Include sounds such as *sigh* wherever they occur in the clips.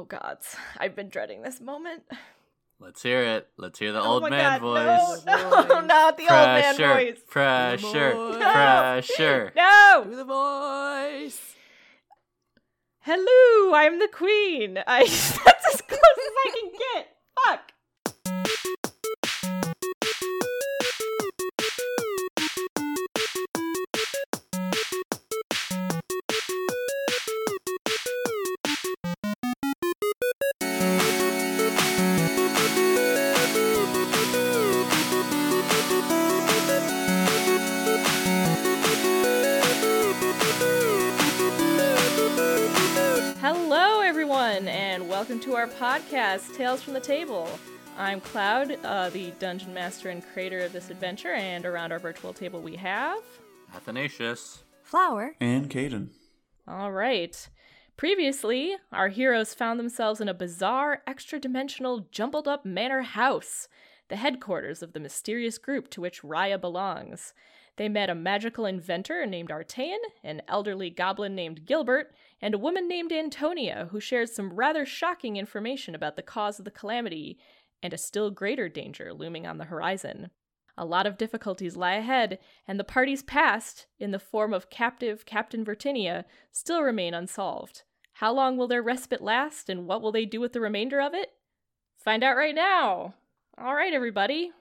Oh gods, *laughs* I've been dreading this moment. Let's hear it. Let's hear the oh old man God, voice. No, no, *laughs* not the old man Pressure, voice. pressure, voice. *laughs* pressure. No. Do the voice. Hello, I'm the queen. I that's as close as I can get. Podcast, Tales from the Table. I'm Cloud, uh, the dungeon master and creator of this adventure, and around our virtual table we have. Athanasius. Flower. And Kaden. All right. Previously, our heroes found themselves in a bizarre, extra dimensional, jumbled up manor house, the headquarters of the mysterious group to which Raya belongs. They met a magical inventor named Artean, an elderly goblin named Gilbert, and a woman named Antonia who shared some rather shocking information about the cause of the calamity and a still greater danger looming on the horizon. A lot of difficulties lie ahead, and the party's past, in the form of captive Captain Vertinia, still remain unsolved. How long will their respite last, and what will they do with the remainder of it? Find out right now! All right, everybody.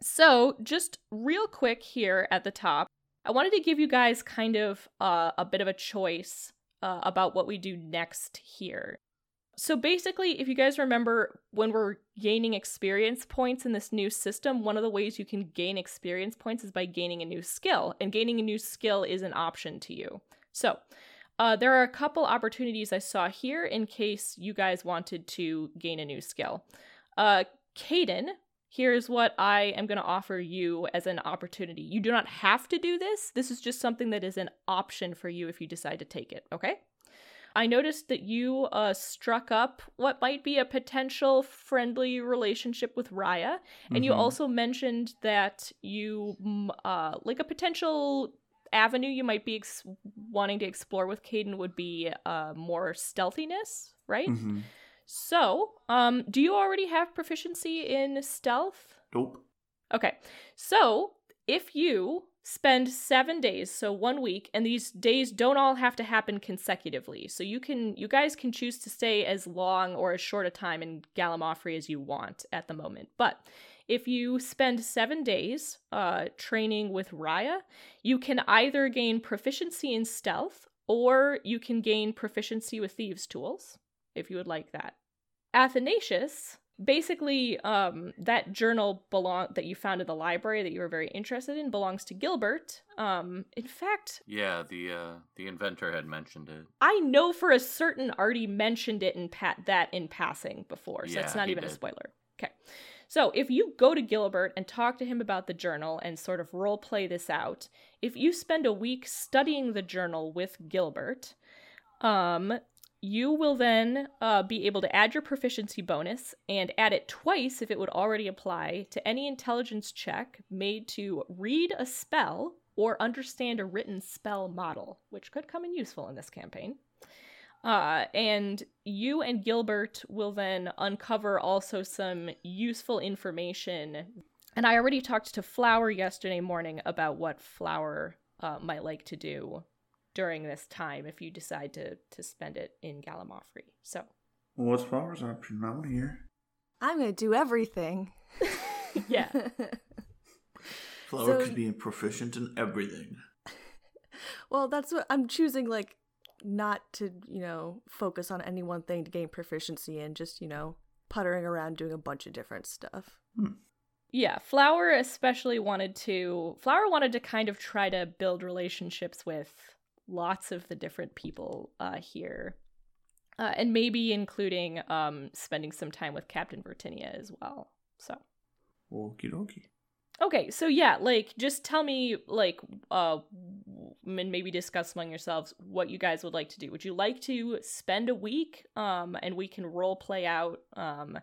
So, just real quick here at the top, I wanted to give you guys kind of uh, a bit of a choice uh, about what we do next here. So basically, if you guys remember when we're gaining experience points in this new system, one of the ways you can gain experience points is by gaining a new skill, and gaining a new skill is an option to you. So, uh, there are a couple opportunities I saw here in case you guys wanted to gain a new skill. Uh, Kaden, here's what I am going to offer you as an opportunity. You do not have to do this. This is just something that is an option for you if you decide to take it, okay? I noticed that you uh, struck up what might be a potential friendly relationship with Raya, and you Mhm. also mentioned that you, uh, like a potential avenue you might be ex- wanting to explore with Kaden would be uh, more stealthiness, right? Mm-hmm. So, um, do you already have proficiency in stealth? Nope. Okay. So, if you spend seven days, so one week, and these days don't all have to happen consecutively. So you can you guys can choose to stay as long or as short a time in Gallimaufry as you want at the moment. But if you spend seven days uh, training with Raya, you can either gain proficiency in stealth or you can gain proficiency with thieves' tools, if you would like that. Athanasius, basically, um, that journal belong that you found in the library that you were very interested in belongs to Gilbert. Um, in fact, Yeah, the uh, the inventor had mentioned it. I know for a certain Artie mentioned it in pat that in passing before, so Yeah, it's not even a spoiler. Okay. So if you go to Gilbert and talk to him about the journal and sort of role play this out, if you spend a week studying the journal with Gilbert, um, you will then uh, be able to add your proficiency bonus and add it twice if it would already apply to any intelligence check made to read a spell or understand a written spell model, which could come in useful in this campaign. Uh, and you and Gilbert will then uncover also some useful information. And I already talked to Flower yesterday morning about what Flower uh, might like to do during this time if you decide to to spend it in Gallimaufry. So Well, what's Flower's option? I want to hear. I'm gonna do everything. *laughs* yeah, *laughs* Flower So- could be proficient in everything. *laughs* well, that's what I'm choosing. Like, not to you know focus on any one thing to gain proficiency in. Just you know puttering around doing a bunch of different stuff. Hmm. yeah. Flower especially wanted to. Flower wanted to kind of try to build relationships with lots of the different people uh, here. Uh, and maybe including um, spending some time with Captain Vertinia as well. So Okie dokie. Okay, so yeah, like just tell me like uh and maybe discuss among yourselves what you guys would like to do. Would you like to spend a week um and we can role play out um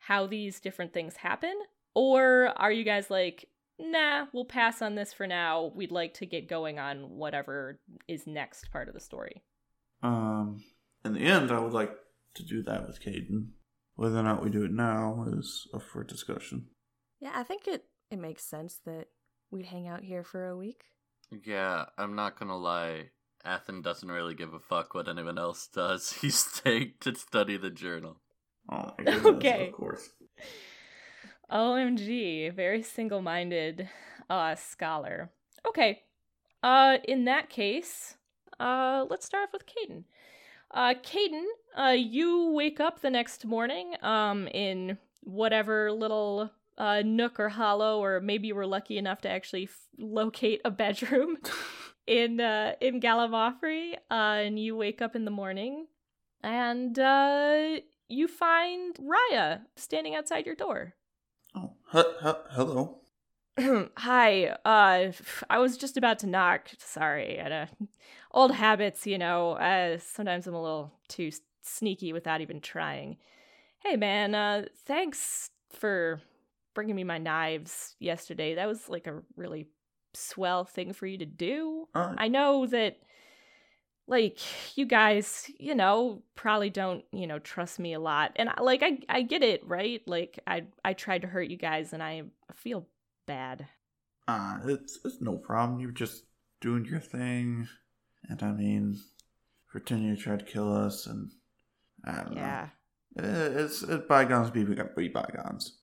how these different things happen or are you guys like nah, we'll pass on this for now. We'd like to get going on whatever is next part of the story. Um, in the end, I would like to do that with Kaden. Whether or not we do it now is up for discussion. Yeah, I think it it makes sense that we'd hang out here for a week. Yeah, I'm not gonna lie. Athen doesn't really give a fuck what anyone else does. *laughs* He's staying to study the journal. Oh my *laughs* goodness, Okay. of course. OMG, very single-minded uh scholar. Okay. Uh in that case, uh let's start off with Kaden. Uh Kaden, uh you wake up the next morning um in whatever little uh nook or hollow or maybe you were lucky enough to actually f- locate a bedroom *laughs* in uh in Gallimaufry, uh and you wake up in the morning and uh you find Raya standing outside your door. Oh, he- he- hello. *clears throat* Hi. Uh, I was just about to knock. Sorry, uh, old habits, you know. Uh, sometimes I'm a little too sneaky without even trying. Hey, man. Uh, thanks for bringing me my knives yesterday. That was like a really swell thing for you to do. Uh, I know that, like, you guys, you know, probably don't, you know, trust me a lot, and I- like, I, I get it, right? Like, I, I tried to hurt you guys, and I feel bad. uh, it's, it's no problem. You're just doing your thing. And I mean, pretending you tried to kill us, and I don't Yeah. know. Eh, It's, it's bygones be, be bygones.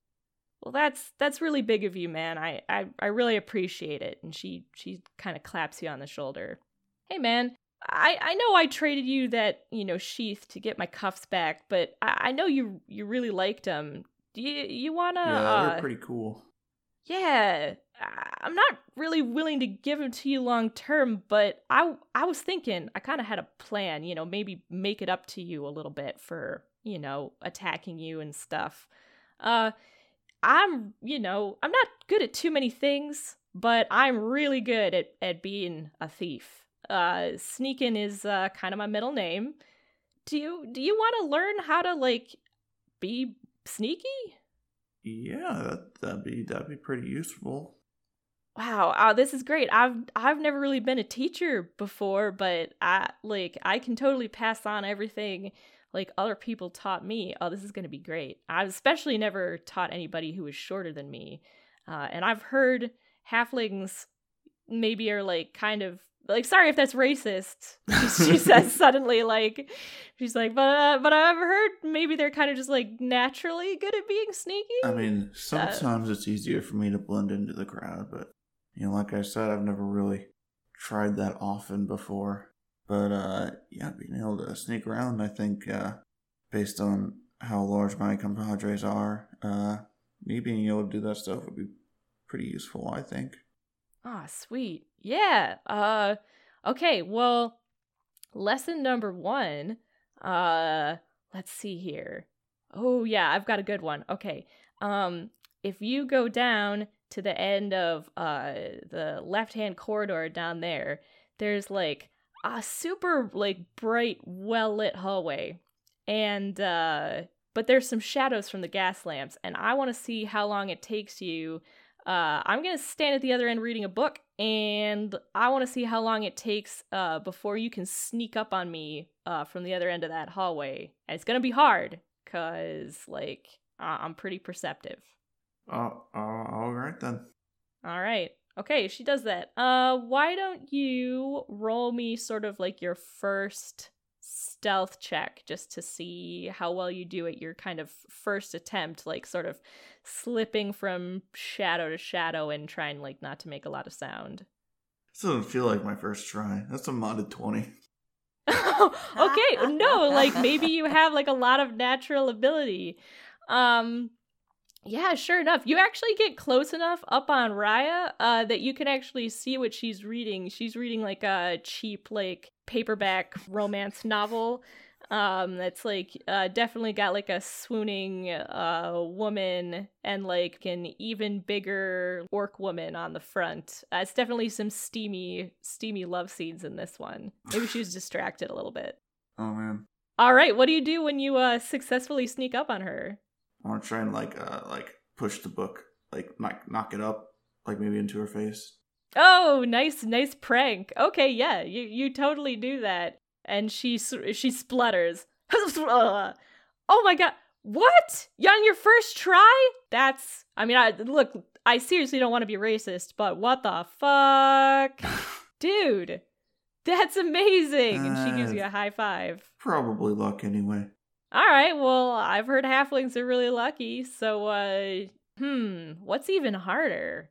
Well, that's that's really big of you, man. I I, I really appreciate it. And she she kind of claps you on the shoulder. Hey, man. I, I know I traded you that you know sheath to get my cuffs back, but I, I know you you really liked them. Do you you wanna? yeah, uh, they're pretty cool. Yeah, I'm not really willing to give them to you long term, but I I was thinking I kind of had a plan, you know, maybe make it up to you a little bit for, you know, attacking you and stuff. Uh I'm, you know, I'm not good at too many things, but I'm really good at at being a thief. Uh sneaking is uh kind of my middle name. Do you do you want to learn how to like be sneaky? Yeah, that, that'd be that'd be pretty useful. Wow, oh, this is great. I've I've never really been a teacher before, but I like I can totally pass on everything like other people taught me. Oh, this is going to be great. I've especially never taught anybody who is shorter than me. Uh, and I've heard halflings maybe are like kind of like sorry if that's racist. she says *laughs* suddenly like she's like but uh, but I've heard maybe they're kind of just like naturally good at being sneaky. I mean, sometimes it's easier for me to blend into the crowd, but you know, like I said, I've never really tried that often before. But uh yeah, being able to sneak around, I think, uh based on how large my compadres are, uh me being able to do that stuff would be pretty useful, I think. Ah, sweet. Yeah. Uh okay, well, lesson number 1. Uh let's see here. Oh yeah, I've got a good one. Okay. Um if you go down to the end of uh the left-hand corridor down there, there's like a super like bright well-lit hallway. And uh but there's some shadows from the gas lamps and I want to see how long it takes you uh, I'm gonna stand at the other end reading a book, and I want to see how long it takes uh, before you can sneak up on me uh, from the other end of that hallway. And it's gonna be hard, cause like uh, I'm pretty perceptive. Oh, uh, all right then. All right, okay, she does that. Uh, why don't you roll me sort of like your first stealth check just to see how well you do at your kind of first attempt, like sort of slipping from shadow to shadow and trying like not to make a lot of sound. This doesn't feel like my first try. That's a modded 20. *laughs* okay, no, like maybe you have like a lot of natural ability. Um yeah, sure enough. You actually get close enough up on Raya uh, that you can actually see what she's reading. She's reading like a cheap, like paperback romance novel. Um, that's like uh, definitely got like a swooning uh woman and like an even bigger orc woman on the front. Uh, it's definitely some steamy, steamy love scenes in this one. Maybe she was *sighs* distracted a little bit. Oh man. All right, what do you do when you uh successfully sneak up on her? I want to try and like uh like push the book, like knock knock it up, like maybe into her face. Oh, nice, nice prank. Okay, yeah, you you totally do that. And she she splutters. *laughs* Oh my god. What? You on your first try? That's I mean, I look, I seriously don't want to be racist, but what the fuck? *laughs* Dude. That's amazing. And she gives you Uh, a high five. Probably luck anyway. All right, well, I've heard halflings are really lucky, so uh hmm, what's even harder?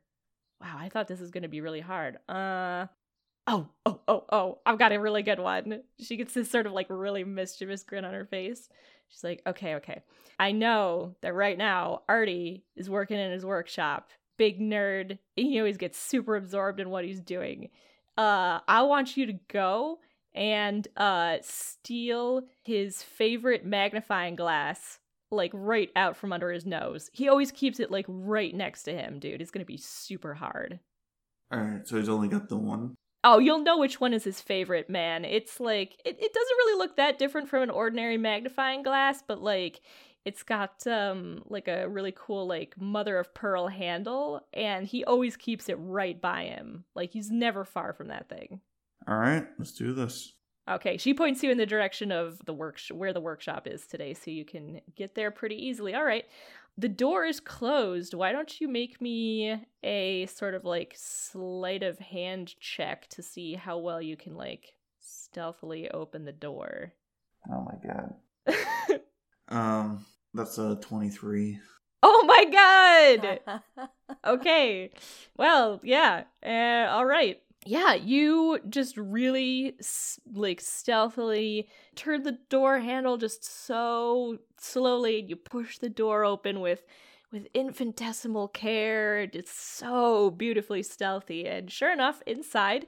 Wow, I thought this was going to be really hard. Uh Oh, oh, oh, oh, I've got a really good one. She gets this sort of like really mischievous grin on her face. She's like, "Okay, okay. I know that right now Artie is working in his workshop. Big nerd. He always gets super absorbed in what he's doing. Uh I want you to go and uh steal his favorite magnifying glass like right out from under his nose. He always keeps it like right next to him, dude. It's going to be super hard. Alright, so he's only got the one. Oh, you'll know which one is his favorite, man. It's like it, it doesn't really look that different from an ordinary magnifying glass, but like it's got um like a really cool like mother of pearl handle and he always keeps it right by him. Like he's never far from that thing. Alright, let's do this. Okay, she points you in the direction of the work where the workshop is today, so you can get there pretty easily. All right, the door is closed. Why don't you make me a sort of like sleight of hand check to see how well you can like stealthily open the door? Oh my god. *laughs* Um, that's a 23. oh my god! *laughs* okay. Well, yeah. Uh, all right. Yeah, you just really like stealthily turn the door handle just so slowly and you push the door open with with infinitesimal care. It's so beautifully stealthy. And sure enough, inside,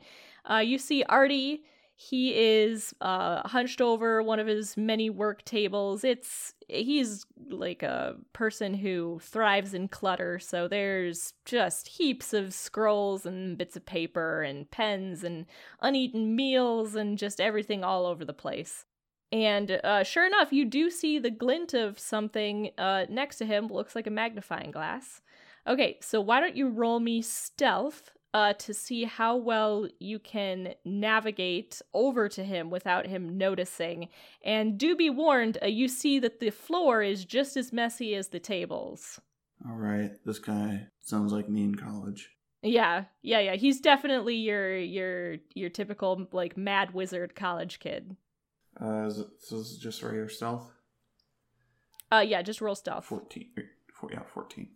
uh, you see Artie. He is uh, hunched over one of his many work tables. It's he's like a person who thrives in clutter, so there's just heaps of scrolls and bits of paper and pens and uneaten meals and just everything all over the place. And uh, sure enough, you do see the glint of something uh, next to him. Looks like a magnifying glass. Okay, so why don't you roll me stealth uh, to see how well you can navigate over to him without him noticing? And do be warned, uh, you see that the floor is just as messy as the tables. Alright, this guy sounds like me in college. Yeah, yeah, yeah. He's definitely your your your typical like mad wizard college kid. Uh, is it, so this is just regular stealth? Uh, yeah, just roll stealth. 14. er, Four, yeah, 14.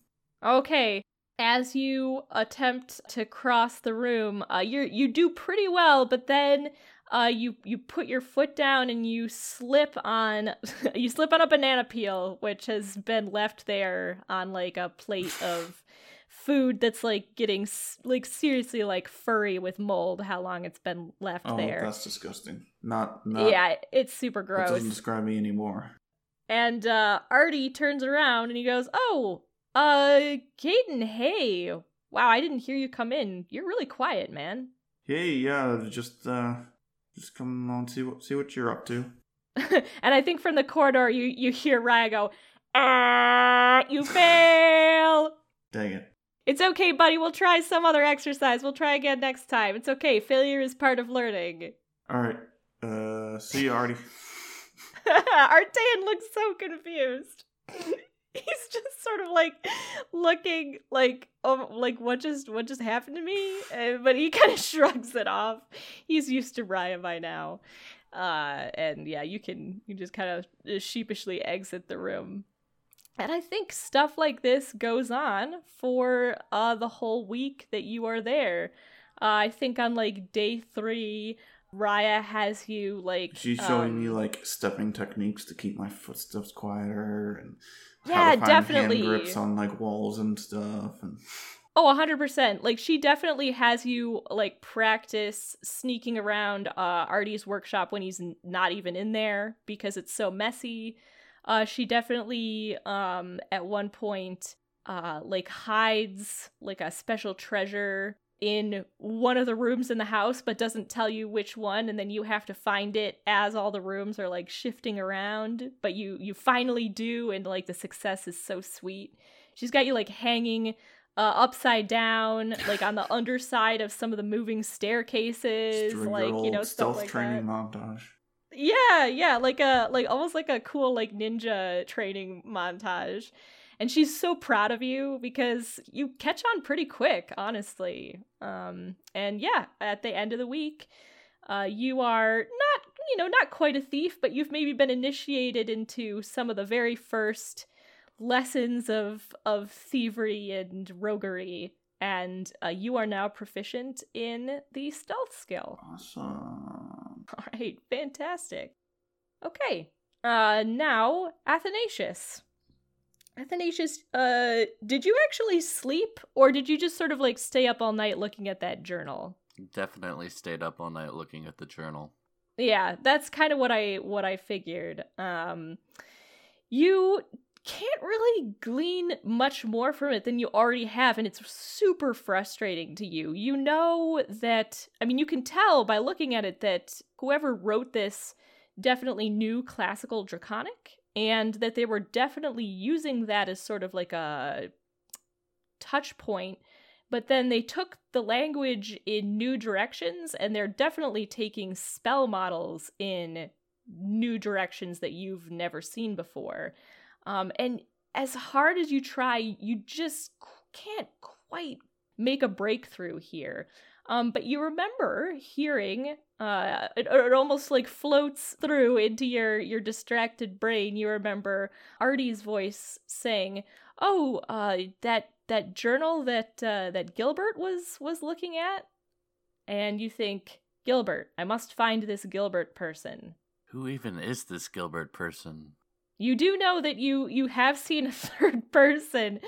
Okay. As you attempt to cross the room, uh, you you do pretty well, but then uh, you you put your foot down and you slip on *laughs* you slip on a banana peel, which has been left there on like a plate of food that's like getting like seriously like furry with mold. How long it's been left Oh, there? that's disgusting. Not, not. yeah, it's super That gross. doesn't describe me anymore. And uh Artie turns around and he goes, "Oh, uh, Kaden, hey. Wow, I didn't hear you come in. You're really quiet, man." Hey, yeah, just, uh, just come on, see what, see what you're up to. *laughs* and I think from the corridor you you hear Raya go, "Ah, you fail." *laughs* Dang it. It's okay, buddy. We'll try some other exercise. We'll try again next time. It's okay. Failure is part of learning. Alright, uh, see you, Artie. Artan looks so confused. *laughs* He's just sort of like looking like oh like what just what just happened to me, *sighs* Uh, but he kind of *laughs* shrugs it off. He's used to Raya by now, uh, and yeah, you can you just kind of sheepishly exit the room. And I think stuff like this goes on for uh, the whole week that you are there. Uh, I think on like day three, Raya has you like She's showing me um, like stepping techniques to keep my footsteps quieter and how Yeah, definitely. hand grips on like walls and stuff. And Oh, 100%. Like, she definitely has you, like, practice sneaking around uh, Artie's workshop when he's n- not even in there because it's so messy. Uh, she definitely, um, at one point, uh, like, hides, like, a special treasure in one of the rooms in the house, but doesn't tell you which one, and then you have to find it as all the rooms are, like, shifting around. But you, you finally do, and, like, the success is so sweet. She's got you, like, hanging uh, upside down, like on the *sighs* underside of some of the moving staircases, like you know stealth like training that. montage. Yeah, yeah, like a like almost like a cool like ninja training montage. And she's so proud of you because you catch on pretty quick, honestly. Um and yeah, at the end of the week, uh you are not, you know, not quite a thief, but you've maybe been initiated into some of the very first lessons of of thievery and roguery and uh, you are now proficient in the stealth skill. Awesome. All right, fantastic. Okay, uh, now Athanasius. Athanasius, uh, did you actually sleep, or did you just sort of like stay up all night looking at that journal? Definitely stayed up all night looking at the journal. Yeah, that's kind of what I what I figured. Um, you can't really glean much more from it than you already have and it's super frustrating to you. You know that I mean you can tell by looking at it that whoever wrote this definitely knew classical draconic and that they were definitely using that as sort of like a touch point but then they took the language in new directions and they're definitely taking spell models in new directions that you've never seen before um, and as hard as you try, you just can't quite make a breakthrough here. Um, but you remember hearing, uh, it, it, almost like floats through into your your distracted brain. You remember Artie's voice saying, "Oh, uh, that that journal that uh, that Gilbert was was looking at," and you think, "Gilbert, I must find this Gilbert person." Who even is this Gilbert person? You do know that you you have seen a *laughs* third person.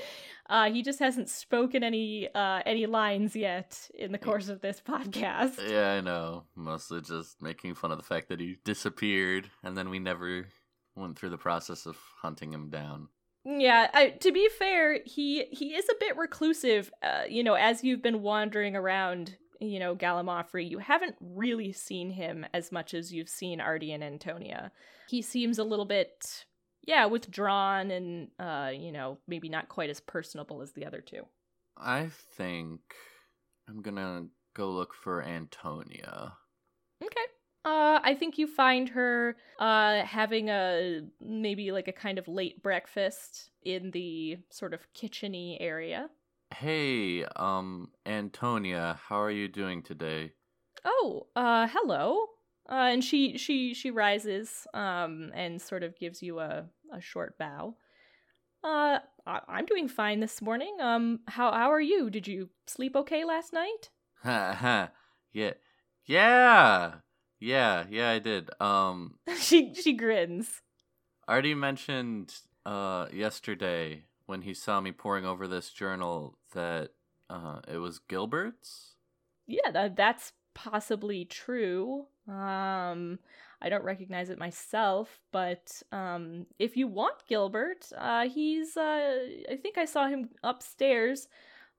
Uh, he just hasn't spoken any uh, any lines yet in the course of this podcast. Yeah, I know. Mostly just making fun of the fact that he disappeared, and then we never went through the process of hunting him down. Yeah, I, to be fair, he he is a bit reclusive. Uh, you know, as you've been wandering around, you know, Gallimaufry, you haven't really seen him as much as you've seen Artie and Antonia. He seems a little bit yeah, withdrawn and uh, you know, maybe not quite as personable as the other two. I think I'm gonna go look for Antonia. Okay. Uh, I think you find her uh, having a maybe like a kind of late breakfast in the sort of kitcheny area. Hey, um, Antonia, how are you doing today? Oh, uh, hello. Uh, and she she she rises um and sort of gives you a a short bow. Uh, I- I'm doing fine this morning. Um, how how are you? Did you sleep okay last night? Ha *laughs* ha. Yeah. Yeah. Yeah, yeah, I did. Um *laughs* she she grins. Artie mentioned uh yesterday when he saw me poring over this journal that uh it was Gilbert's. Yeah, that that's possibly true. Um, I don't recognize it myself, but um, if you want Gilbert, uh, he's. Uh, I think I saw him upstairs.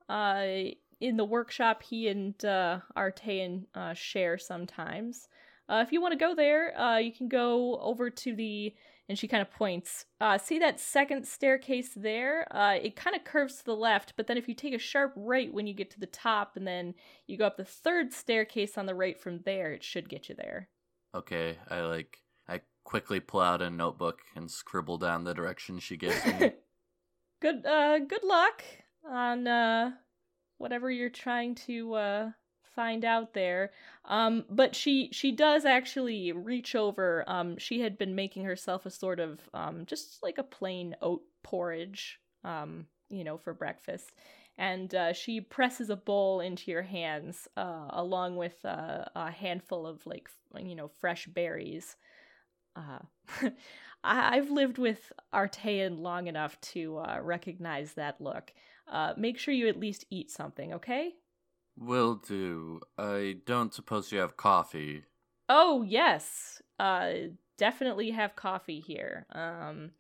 Uh, in the workshop, he and uh, Artean uh, share sometimes. Uh, if you want to go there, uh, you can go over to the and she kind of points. Uh, see that second staircase there? Uh, it kind of curves to the left, but then if you take a sharp right when you get to the top, and then you go up the third staircase on the right from there, it should get you there. Okay, I like. I quickly pull out a notebook and scribble down the direction she gives me. *laughs* good, uh, good luck on uh, whatever you're trying to uh find out there. Um, but she she does actually reach over. Um, she had been making herself a sort of um, just like a plain oat porridge, um, you know, for breakfast. And uh, she presses a bowl into your hands, uh, along with uh, a handful of like you know fresh berries. Uh, *laughs* I've lived with Artean long enough to uh, recognize that look. Uh, make sure you at least eat something, okay? Will do. I don't suppose you have coffee. Oh, yes. Uh definitely have coffee here. Um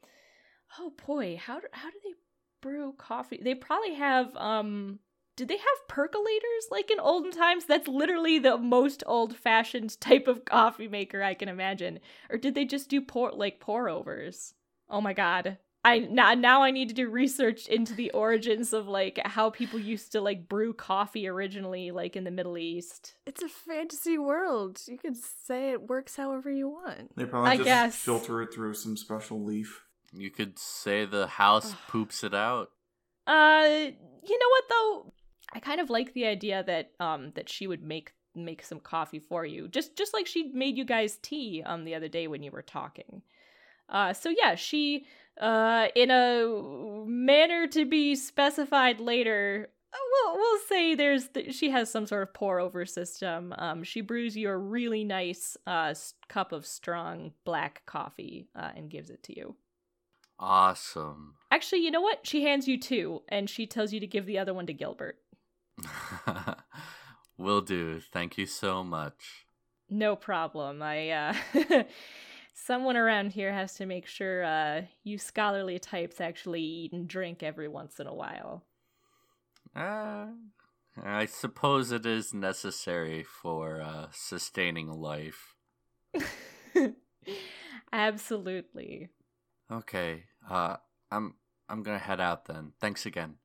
Oh boy, how do, how do they brew coffee? They probably have um did they have percolators like in olden times? That's literally the most old-fashioned *laughs* type of coffee maker I can imagine. Or did they just do pour like pour overs? Oh my god. I now now I need to do research into the origins of like how people used to like brew coffee originally, like in the Middle East. It's a fantasy world. You could say it works however you want. They probably I just guess. filter it through some special leaf. You could say the house poops it out. Uh, you know what though? I kind of like the idea that um that she would make make some coffee for you, just just like she made you guys tea um the other day when you were talking. Uh, so yeah, she uh in a manner to be specified later. uh, We'll, we'll say there's th- she has some sort of pour over system. Um, she brews you a really nice uh cup of strong black coffee uh, and gives it to you. Awesome. Actually, you know what? She hands you two, and she tells you to give the other one to Gilbert. *laughs* Will do. Thank you so much. No problem. I uh *laughs* someone around here has to make sure uh you scholarly types actually eat and drink every once in a while. Uh, I suppose it is necessary for uh, sustaining life. *laughs* Absolutely. Okay. Uh, I'm I'm gonna head out then. Thanks again.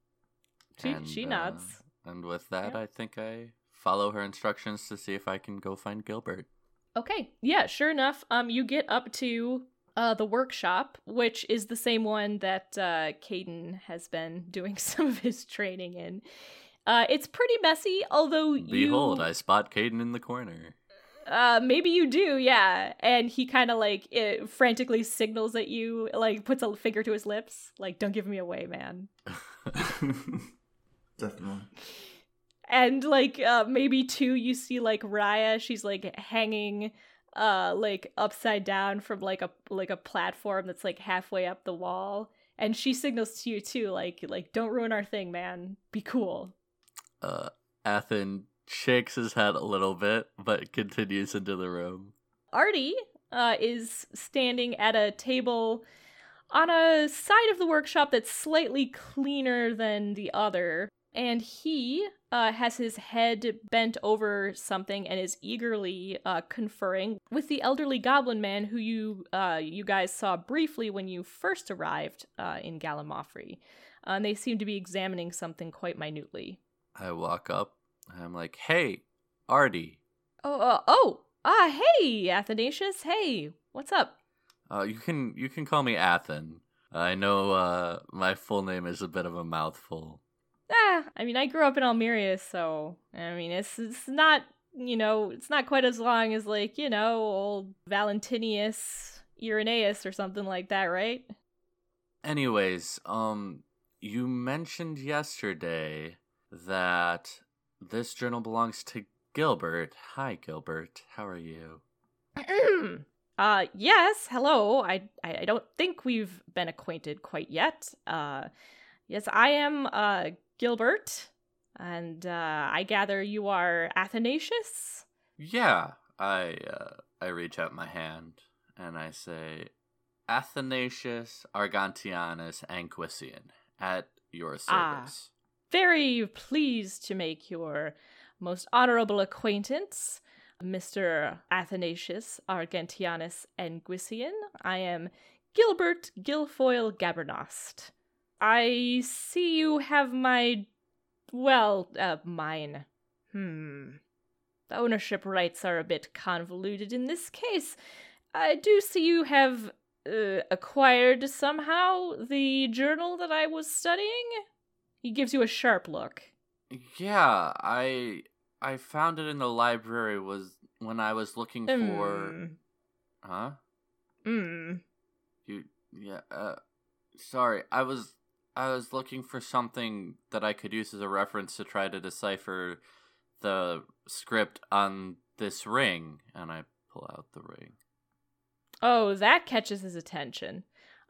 She she uh, nods. and with that, Yeah. I think I follow her instructions to see if I can go find Gilbert. Okay. Yeah, sure enough, um you get up to uh the workshop, which is the same one that uh Kaden has been *laughs* doing some of his training in. Uh it's pretty messy, although Behold, you I spot Kaden in the corner. Uh, maybe you do, yeah. And he kind of like it frantically signals at you, like puts a finger to his lips, like "Don't give me away, man." *laughs* Definitely. And like uh, maybe two, you see like Raya, she's like hanging, uh, like upside down from like a like a platform that's like halfway up the wall, and she signals to you too, like like "Don't ruin our thing, man. Be cool." Uh, Athen shakes his head a little bit, but continues into the room. Artie uh, is standing at a table on a side of the workshop that's slightly cleaner than the other. And he uh, has his head bent over something and is eagerly uh, conferring with the elderly goblin man who you uh, you guys saw briefly when you first arrived uh, in Gallimaufry. Uh, and they seem to be examining something quite minutely. I walk up. I'm like, "Hey, Artie. Oh, uh, oh, ah, hey, Athanasius, hey, what's up? Uh, you can you can call me Athen. I know uh, my full name is a bit of a mouthful. Ah, I mean, I grew up in Almeria, so I mean, it's it's not you know, it's not quite as long as like you know, old Valentinius Irenaeus or something like that, right? Anyways, um, you mentioned yesterday that this journal belongs to Gilbert. Hi, Gilbert. How are you? uh, yes, hello. I, I don't think we've been acquainted quite yet. Uh, yes, I am uh Gilbert, and uh, I gather you are Athanasius. Yeah, I uh, I reach out my hand and I say, Athanasius Argentianus Anguisian, at your Ah. Very pleased to make your most honorable acquaintance, Mr. Athanasius Argentianus Anguisian. I am Gilbert Guilfoyle Gabernost. I see you have my. well, uh, mine. Hmm. The ownership rights are a bit convoluted in this case. I do see you have uh, acquired somehow the journal that I was studying. He gives you a sharp look. Yeah, I I found it in the library was when I was looking for Mm. huh? Mm. You yeah, uh sorry. I was I was looking for something that I could use as a reference to try to decipher the script on this ring and I pull out the ring. Oh, that catches his attention.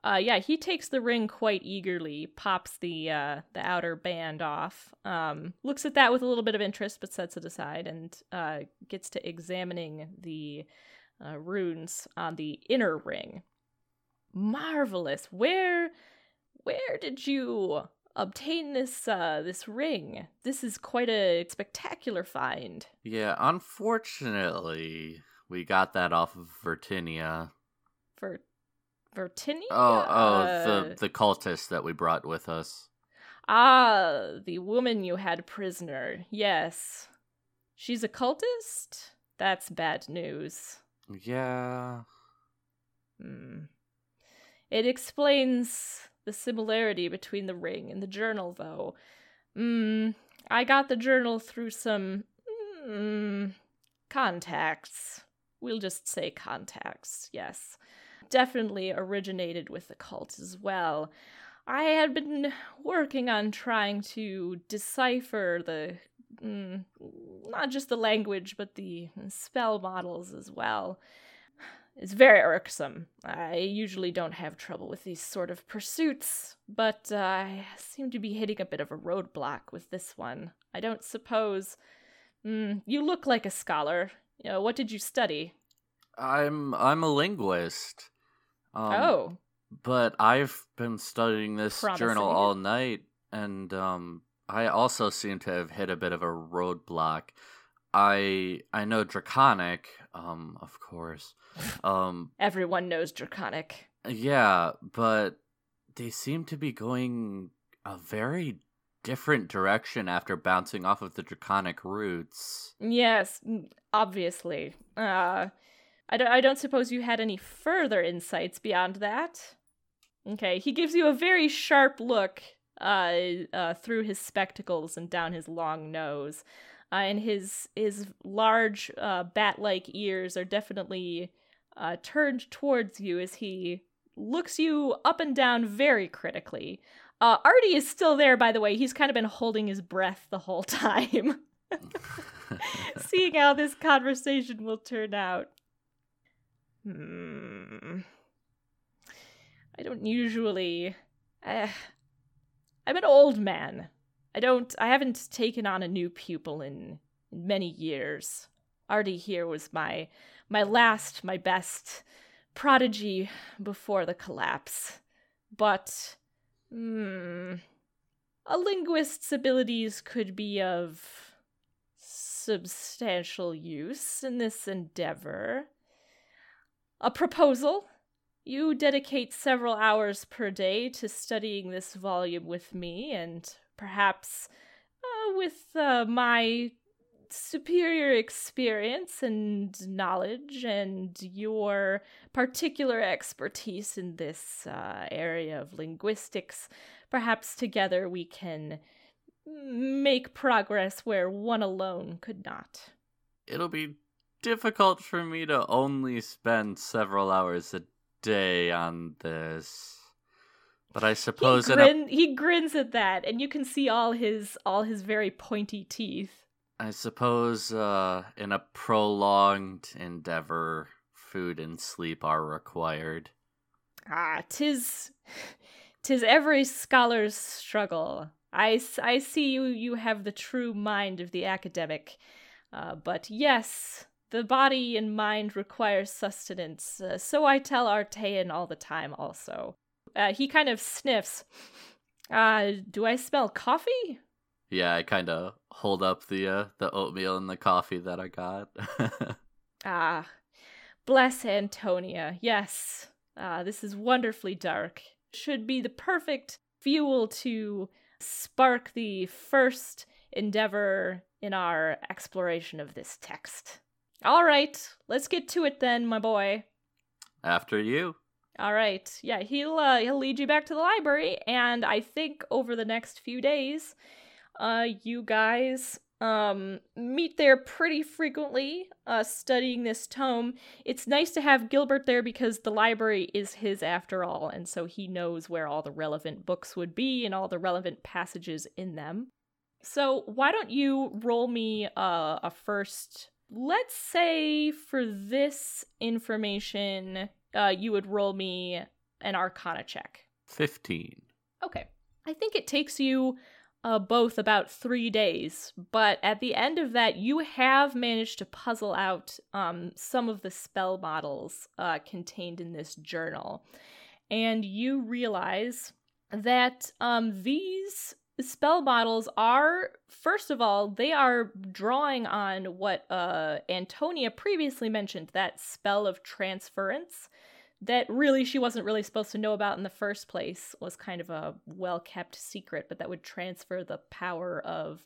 Uh, yeah, he takes the ring quite eagerly, pops the uh, the outer band off, um, looks at that with a little bit of interest, but sets it aside, and uh, gets to examining the uh, runes on the inner ring. Marvelous. Where, where did you obtain this uh, this ring? This is quite a spectacular find. Yeah, unfortunately, we got that off of Vertinia. For Vertini? Oh, oh, the the cultist that we brought with us. Ah, the woman you had prisoner. Yes. She's a cultist? That's bad news. Yeah. Hmm. It explains the similarity between the ring and the journal, though. Hmm. I got the journal through some. Hmm. Contacts. We'll just say contacts, yes. Definitely originated with the cult as well. I had been working on trying to decipher the. Mm, not just the language, but the spell models as well. It's very irksome. I usually don't have trouble with these sort of pursuits, but uh, I seem to be hitting a bit of a roadblock with this one. I don't suppose. Mm, you look like a scholar. You know, what did you study? I'm I'm a linguist. Um, oh, but I've been studying this journal all night, and um, I also seem to have hit a bit of a roadblock. I I know Draconic, um, of course. *laughs* Um, everyone knows Draconic. yeah, but they seem to be going a very different direction after bouncing off of the Draconic roots. Yes, obviously. Uh, I don't, I don't suppose you had any further insights beyond that? Okay, he gives you a very sharp look uh, uh, through his spectacles and down his long nose. Uh, and his his large uh, bat-like ears are definitely uh, turned towards you as he looks you up and down very critically. Uh, Artie is still there, by the way. He's kind of been holding his breath the whole *laughs* time. *laughs* seeing how this conversation will turn out. Hmm. I don't usually. Uh, I'm an old man. I don't. I haven't taken on a new pupil in, in many years. Artie here was my my last, my best prodigy before the collapse. But, hmm, a linguist's abilities could be of substantial use in this endeavor. A proposal? You dedicate several hours per day to studying this volume with me, and perhaps uh, with uh, my superior experience and knowledge and your particular expertise in this uh, area of linguistics, perhaps together we can make progress where one alone could not. It'll be difficult for me to only spend several hours a day on this. But I He, suppose in a he grins at that, and you can see all his all his very pointy teeth. I suppose uh, in a prolonged endeavor, food and sleep are required. Ah, tis, tis every scholar's struggle. I, s- I see you, you have the true mind of the academic. Uh, but yes, the body and mind require sustenance. Uh, so I tell Artean all the time, also. Uh, he kind of sniffs. Uh, do I smell coffee? Yeah, I kind of hold up the uh, the oatmeal and the coffee that I got. *laughs* Ah, bless Antonia. Yes. Ah, this is wonderfully dark. Should be the perfect fuel to spark the first endeavor in our exploration of this text. All right, let's get to it then, my boy. After you. All right. Yeah, he'll uh, he'll lead you back to the library and I think over the next few days uh you guys um meet there pretty frequently uh studying this tome. It's nice to have Gilbert there because the library is his after all and so he knows where all the relevant books would be and all the relevant passages in them. So, why don't you roll me uh, a first let's say for this information uh, you would roll me an arcana check. 15. okay. I think it takes you uh, both about three days but at the end of that you have managed to puzzle out um, some of the spell models uh, contained in this journal. And you realize that um, these spell models are first of all they are drawing on what uh antonia previously mentioned that spell of transference that really she wasn't really supposed to know about in the first place was kind of a well kept secret, but that would transfer the power of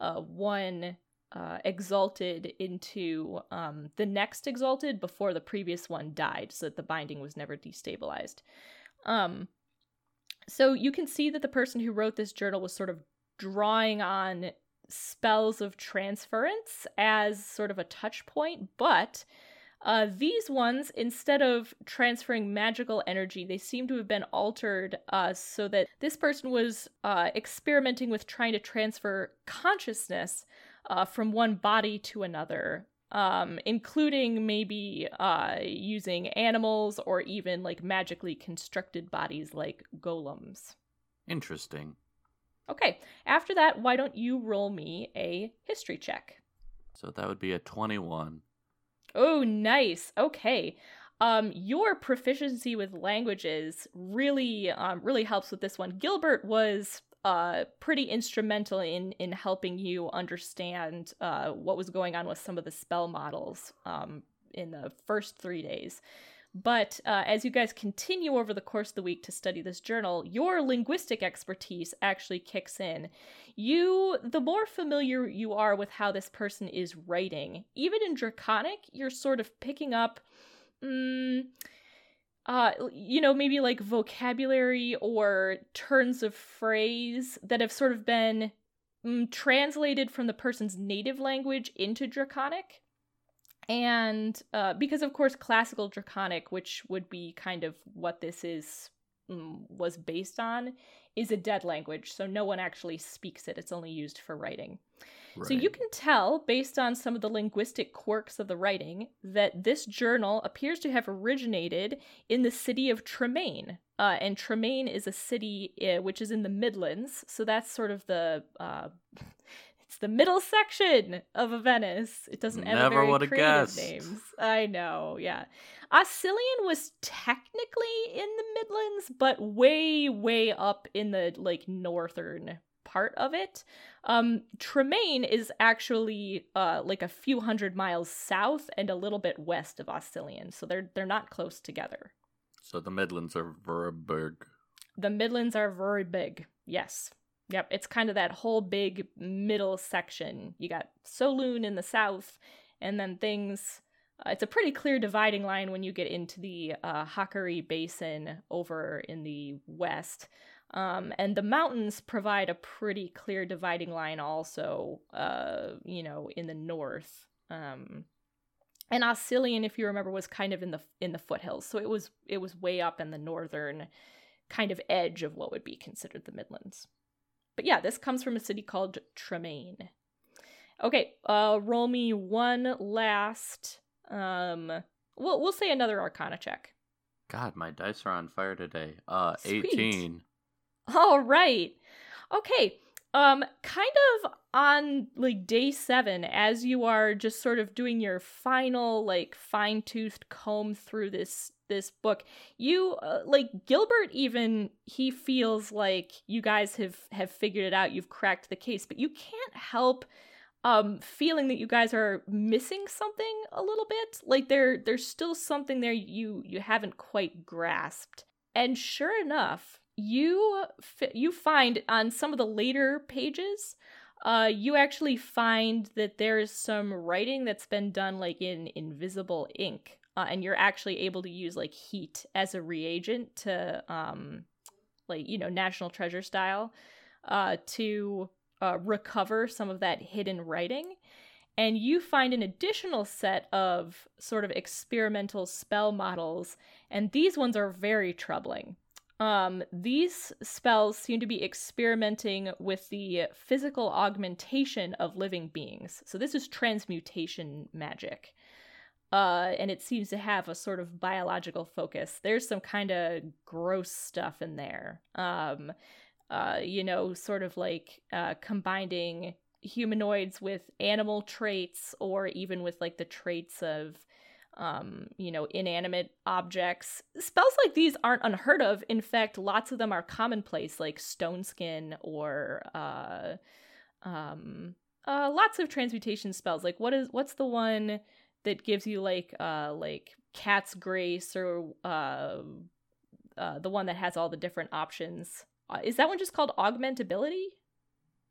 uh, one uh, exalted into um, the next exalted before the previous one died, so that the binding was never destabilized. Um, so you can see that the person who wrote this journal was sort of drawing on spells of transference as sort of a touch point, but uh, these ones, instead of transferring magical energy, they seem to have been altered uh, so that this person was uh, experimenting with trying to transfer consciousness uh, from one body to another, um, including maybe uh, using animals or even like magically constructed bodies like golems. Interesting. Okay, after that, why don't you roll me a history check? So that would be a 21. Oh, nice. Okay. Um, your proficiency with languages really, um, really helps with this one. Gilbert was uh pretty instrumental in in helping you understand uh what was going on with some of the spell models um in the first three days. But uh, as you guys continue over the course of the week to study this journal, your linguistic expertise actually kicks in. You, the more familiar you are with how this person is writing, even in Draconic, you're sort of picking up, mm, uh, you know, maybe like vocabulary or turns of phrase that have sort of been mm, translated from the person's native language into Draconic. And uh, because of course classical draconic which would be kind of what this is was based on is a dead language so no one actually speaks it it's only used for writing right. so you can tell based on some of the linguistic quirks of the writing that this journal appears to have originated in the city of tremaine uh, and tremaine is a city uh, which is in the midlands so that's sort of the uh, it's the middle section of a Venice. It doesn't have Never very creative guessed. names. I know, yeah. Oscillion was technically in the Midlands, but way, way up in the like northern part of it. Um, Tremaine is actually uh, like a few hundred miles south and a little bit west of Oscillion, so they're they're not close together. So the Midlands are very big. The Midlands are very big. Yes. Yep, it's kind of that whole big middle section. You got Soloon in the south, and then things. Uh, it's a pretty clear dividing line when you get into the uh, Hakari Basin over in the west. Um, and the mountains provide a pretty clear dividing line also, uh, you know, in the north. Um, and Oscillion, if you remember, was kind of in the in the foothills, so it was it was way up in the northern kind of edge of what would be considered the Midlands. But yeah, this comes from a city called Tremaine. Okay, uh, roll me one last. Um, we'll we'll say another Arcana check. God, my dice are on fire today. Uh, Sweet. eighteen. All right. Okay. Um, kind of on like day seven, as you are just sort of doing your final like fine toothed comb through this this book. You uh, like gilbert even he feels like you guys have have figured it out. You've cracked the case but you can't help um feeling that you guys are missing something a little bit. Like there there's still something there you you haven't quite grasped. And sure enough you you find on some of the later pages uh, you actually find that there's some writing that's been done like in invisible ink uh, and you're actually able to use like heat as a reagent to um like you know national treasure style uh to uh, recover some of that hidden writing. And you find an additional set of sort of experimental spell models and these ones are very troubling. Um, these spells seem to be experimenting with the physical augmentation of living beings. So, this is transmutation magic uh, and it seems to have a sort of biological focus. There's some kind of gross stuff in there. Um, uh, you know, sort of like uh, combining humanoids with animal traits, or even with like the traits of, um, you know, inanimate objects. Spells like these aren't unheard of. In fact, lots of them are commonplace, like stone skin or. Uh, um, uh, lots of transmutation spells. Like what is what's the one that gives you like uh like Cat's Grace or uh, uh, the one that has all the different options. Uh, is that one just called Augmentability?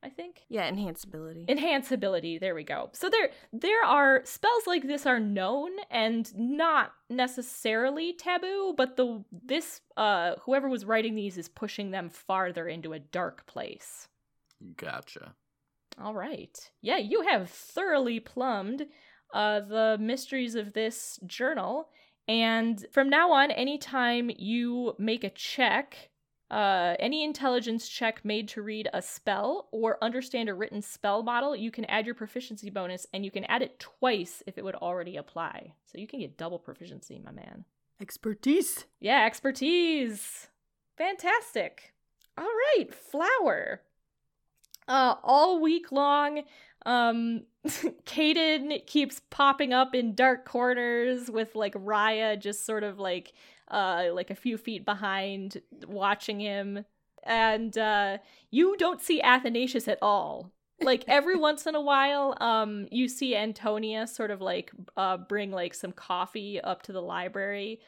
I think. Yeah, enhanceability. Enhanceability. There we go. So there there are spells like this are known and not necessarily taboo, but the this uh whoever was writing these is pushing them farther into a dark place. Gotcha. All right. Yeah, you have thoroughly plumbed uh the mysteries of this journal and from now on anytime you make a check uh, any intelligence check made to read a spell or understand a written spell model, you can add your proficiency bonus and you can add it twice if it would already apply. So you can get double proficiency, my man. Expertise. Yeah, expertise. Fantastic. All right, flower. Uh, all week long, um, *laughs* Kaden keeps popping up in dark corners with like Raya just sort of like uh, like a few feet behind, watching him. And uh, you don't see Athanasius at all. Like every *laughs* once in a while, um, you see Antonia sort of like uh, bring like some coffee up to the library,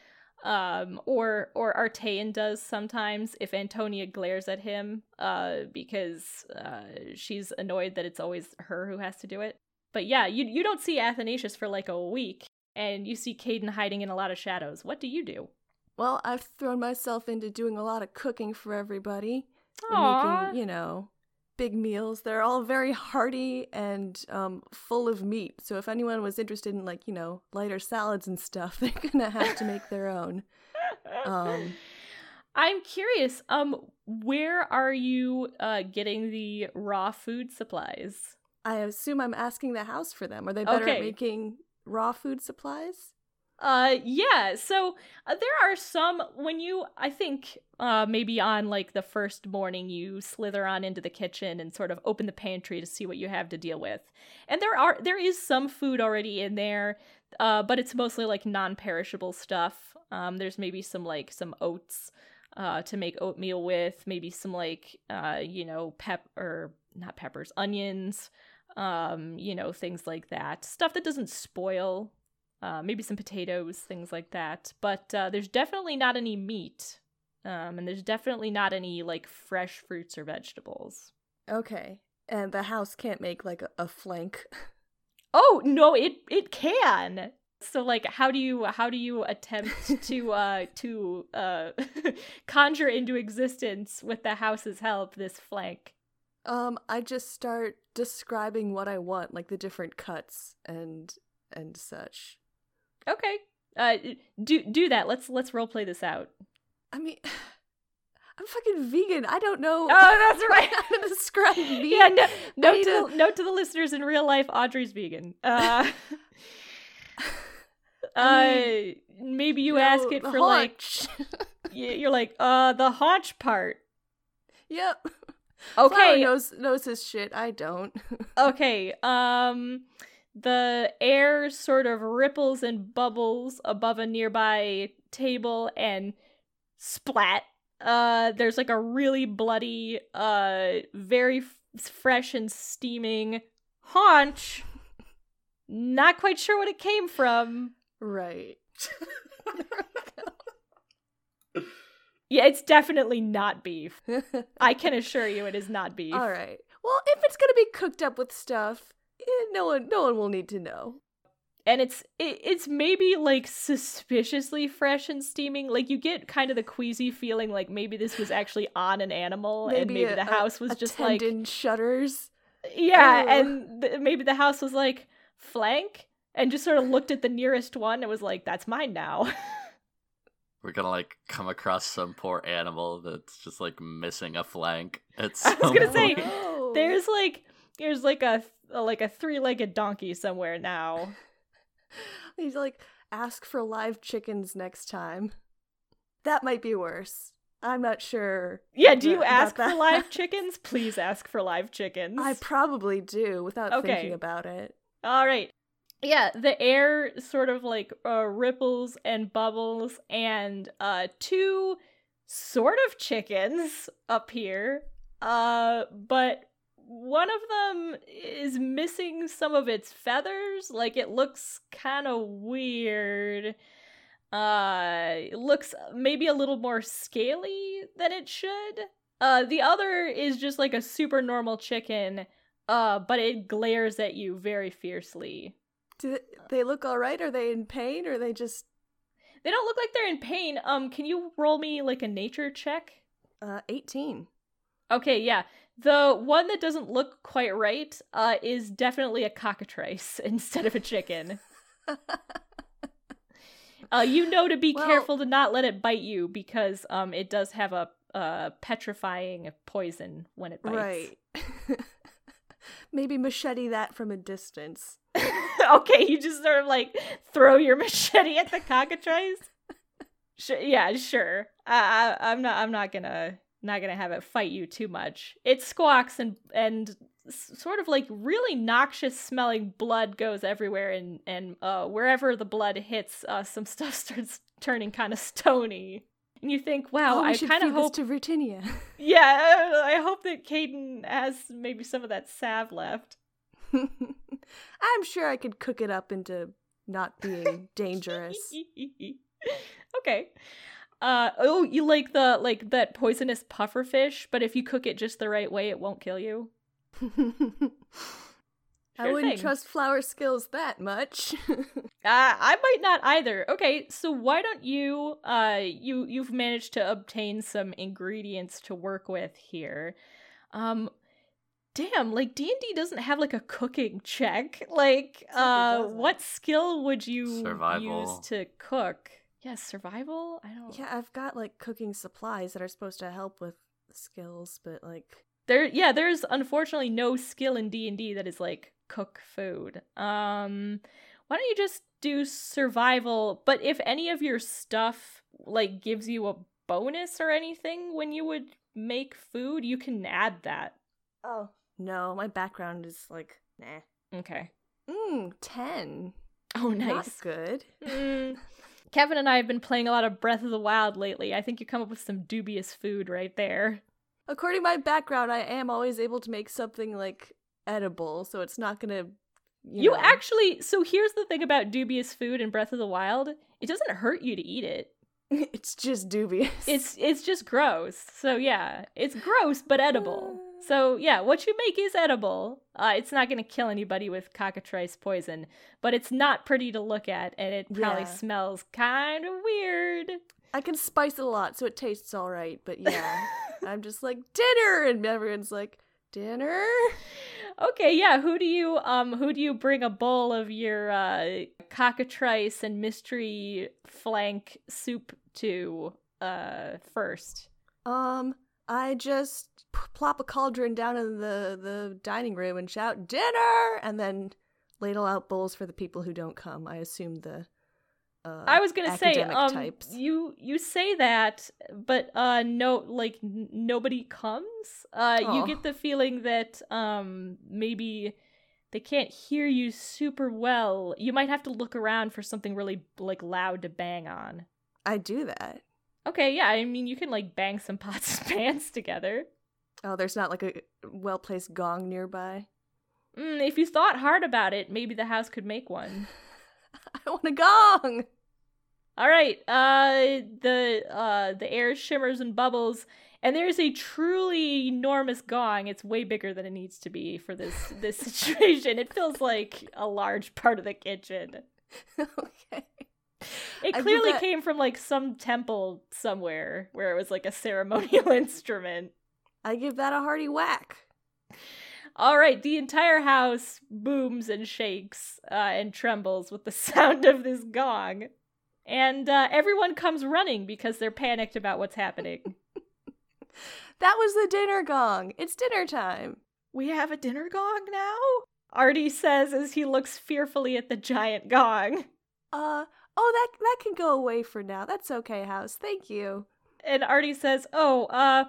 um, or or Artean does sometimes if Antonia glares at him, uh, because uh, she's annoyed that it's always her who has to do it. But yeah, you you don't see Athanasius for like a week, and you see Kaden hiding in a lot of shadows. What do you do? Well, I've thrown myself into doing a lot of cooking for everybody. And Aww. making, you know, big meals. They're all very hearty and um, full of meat. So if anyone was interested in like, you know, lighter salads and stuff, *laughs* they're gonna have to make their own. Um, I'm curious. Um, where are you uh getting the raw food supplies? I assume I'm asking the house for them. Are they better Okay. at making raw food supplies? Uh, yeah. So uh, there are some when you, I think, uh, maybe on like the first morning, you slither on into the kitchen and sort of open the pantry to see what you have to deal with, and there are there is some food already in there, uh, but it's mostly like non-perishable stuff. Um, there's maybe some like some oats, uh, to make oatmeal with, maybe some like uh, you know, pep or not peppers, onions, um, you know, things like that, stuff that doesn't spoil uh, maybe some potatoes, things like that. But uh, there's definitely not any meat, um, and there's definitely not any like fresh fruits or vegetables. Okay. And the house can't make like a, a flank. Oh no, it it can. So like, how do you how do you attempt *laughs* to uh to uh *laughs* conjure into existence with the house's help this flank? Um, I just start describing what I want, like the different cuts and and such. Okay, uh, do do that. Let's let's role play this out. I mean, *sighs* I'm fucking vegan. I don't know. Oh, that's *laughs* right. how to describe meat. *laughs* Yeah, no, note, to, to- note to the listeners in real life, Audrey's vegan. *laughs* Uh, I uh, maybe you No, ask it for like, haunch. y- you're like, uh, the haunch part. yep. Flower Okay, knows knows his shit. I don't. okay. Um, the air sort of ripples and bubbles above a nearby table, and splat. Uh, there's like a really bloody, uh, very f- fresh and steaming haunch. Not quite sure what it came from. right. *laughs* Yeah, it's definitely not beef. *laughs* I can assure you it is not beef. All right. Well, if it's gonna be cooked up with stuff, eh, no one, no one will need to know. And it's it, it's maybe like suspiciously fresh and steaming. Like you get kind of the queasy feeling like maybe this was actually on an animal and maybe a- the house was a just like tendon shudders. yeah, Ugh. and th- maybe the house was like flank and just sort of looked at the nearest one and was like that's mine now. *laughs* We're gonna like come across some poor animal that's just like missing a flank. It's I was gonna say, There's like there's like a, a like a three-legged donkey somewhere now. *laughs* He's like, ask for live chickens next time. That might be worse. I'm not sure. Yeah, do you ask for live *laughs* chickens? Please ask for live chickens. I probably do without Okay. thinking about it. All right. Yeah, the air sort of like uh, ripples and bubbles, and uh, two sort of chickens appear. Uh, but one of them is missing some of its feathers. Like it looks kind of weird. uh looks maybe a little more scaly than it should. Uh the other is just like a super normal chicken, uh but it glares at you very fiercely. Do they look all right? Are they in pain or are they just They don't look like they're in pain. Um can you roll me like a nature check? uh 18? Okay, yeah. The one that doesn't look quite right uh is definitely a cockatrice *laughs* instead of a chicken. Uh, you know to be Well- careful to not let it bite you because um it does have a uh petrifying poison when it bites. Right. *laughs* Maybe machete that from a distance. *laughs* okay, you just sort of like throw your machete at the cockatrice. Sh- yeah, sure. I, I I'm not I'm not gonna not gonna have it fight you too much. It squawks and and sort of like really noxious smelling blood goes everywhere and and uh wherever the blood hits, uh some *laughs* stuff starts turning kind of stony. And you think, wow, oh, I kind of hope to Virginia. *laughs* Yeah, I hope that Kaden has maybe some of that salve left. *laughs* I'm sure I could cook it up into not being dangerous. okay. Uh oh, you like the like that poisonous puffer fish, but if you cook it just the right way, it won't kill you. *laughs* I wouldn't thing. trust flower skills that much. *laughs* Uh, I might not either. Okay, so why don't you uh you you've managed to obtain some ingredients to work with here. Um damn, like D&D doesn't have like a cooking check. Like uh what skill would you Survival. use to cook? Yes, survival? I don't yeah, I've got like cooking supplies that are supposed to help with skills, but like There yeah, there's unfortunately no skill in D&D that is like cook food. Um why don't you just do survival, but if any of your stuff like gives you a bonus or anything when you would make food, you can add that. oh no, my background is like nah. Okay. Mm, ten. Oh, nice. Not good. Mm. *laughs* Kevin and I have been playing a lot of Breath of the Wild lately. I think you come up with some dubious food right there. According to my background, I am always able to make something like edible, so it's not gonna. You, You know. actually so here's the thing about dubious food in Breath of the Wild. It doesn't hurt you to eat it. *laughs* it's just dubious. It's it's just gross. So yeah, it's gross but edible. *sighs* Uh, So yeah, what you make is edible. Uh, it's not going to kill anybody with cockatrice poison, but it's not pretty to look at, and it probably Yeah. smells kind of weird. I can spice it a lot, so it tastes all right. But yeah, *laughs* I'm just like dinner, and everyone's like dinner. okay, yeah. Who do you um who do you bring a bowl of your uh, cockatrice and mystery flank soup to uh first? Um, I just p- plop a cauldron down in the the dining room and shout dinner, and then ladle out bowls for the people who don't come. I assume the. Uh, I was gonna say, um, types. you you say that, but uh, no, like n- nobody comes. Uh, you get the feeling that um maybe they can't hear you super well. You might have to look around for something really like loud to bang on. I do that. Okay, yeah, I mean you can like bang some pots and *laughs* pans together. Oh, there's not like a well placed gong nearby. Mm, if you thought hard about it, maybe the house could make one. *laughs* I want a gong. All right. Uh the uh the air shimmers and bubbles and there's a truly enormous gong. It's way bigger than it needs to be for this this *laughs* situation. It feels like a large part of the kitchen. okay. It clearly that- came from like some temple somewhere where it was like a ceremonial *laughs* instrument. I give that a hearty whack. All right, the entire house booms and shakes uh, and trembles with the *laughs* sound of this gong. And uh, everyone comes running because they're panicked about what's happening. *laughs* That was the dinner gong. It's dinner time. We have a dinner gong now? Artie says as he looks fearfully at the giant gong. Uh oh, that that can go away for now. That's okay, house. Thank you. And Artie says, Oh, uh,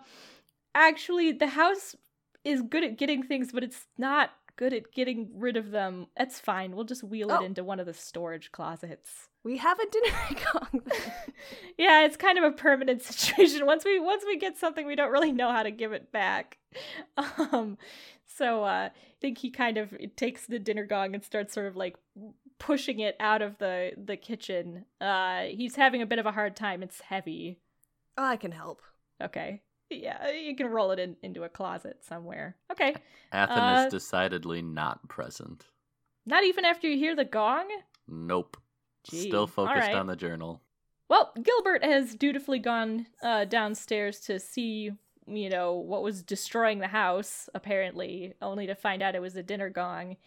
actually, the house is good at getting things, but it's not good at getting rid of them. That's fine. We'll just wheel Oh. it into one of the storage closets. We have a dinner *laughs* gong. *laughs* yeah, it's kind of a permanent *laughs* situation. Once we once we get something, we don't really know how to give it back. Um, so uh, I think he kind of takes the dinner gong and starts sort of like pushing it out of the the kitchen. Uh, he's having a bit of a hard time. It's heavy. Oh, I can help. Okay. Yeah, you can roll it in, into a closet somewhere. Okay. Athen Uh, is decidedly not present. Not even after you hear the gong? Nope. Gee, Still focused alright. on the journal. Well, Gilbert has dutifully gone uh, downstairs to see, you know, what was destroying the house, apparently, only to find out it was a dinner gong.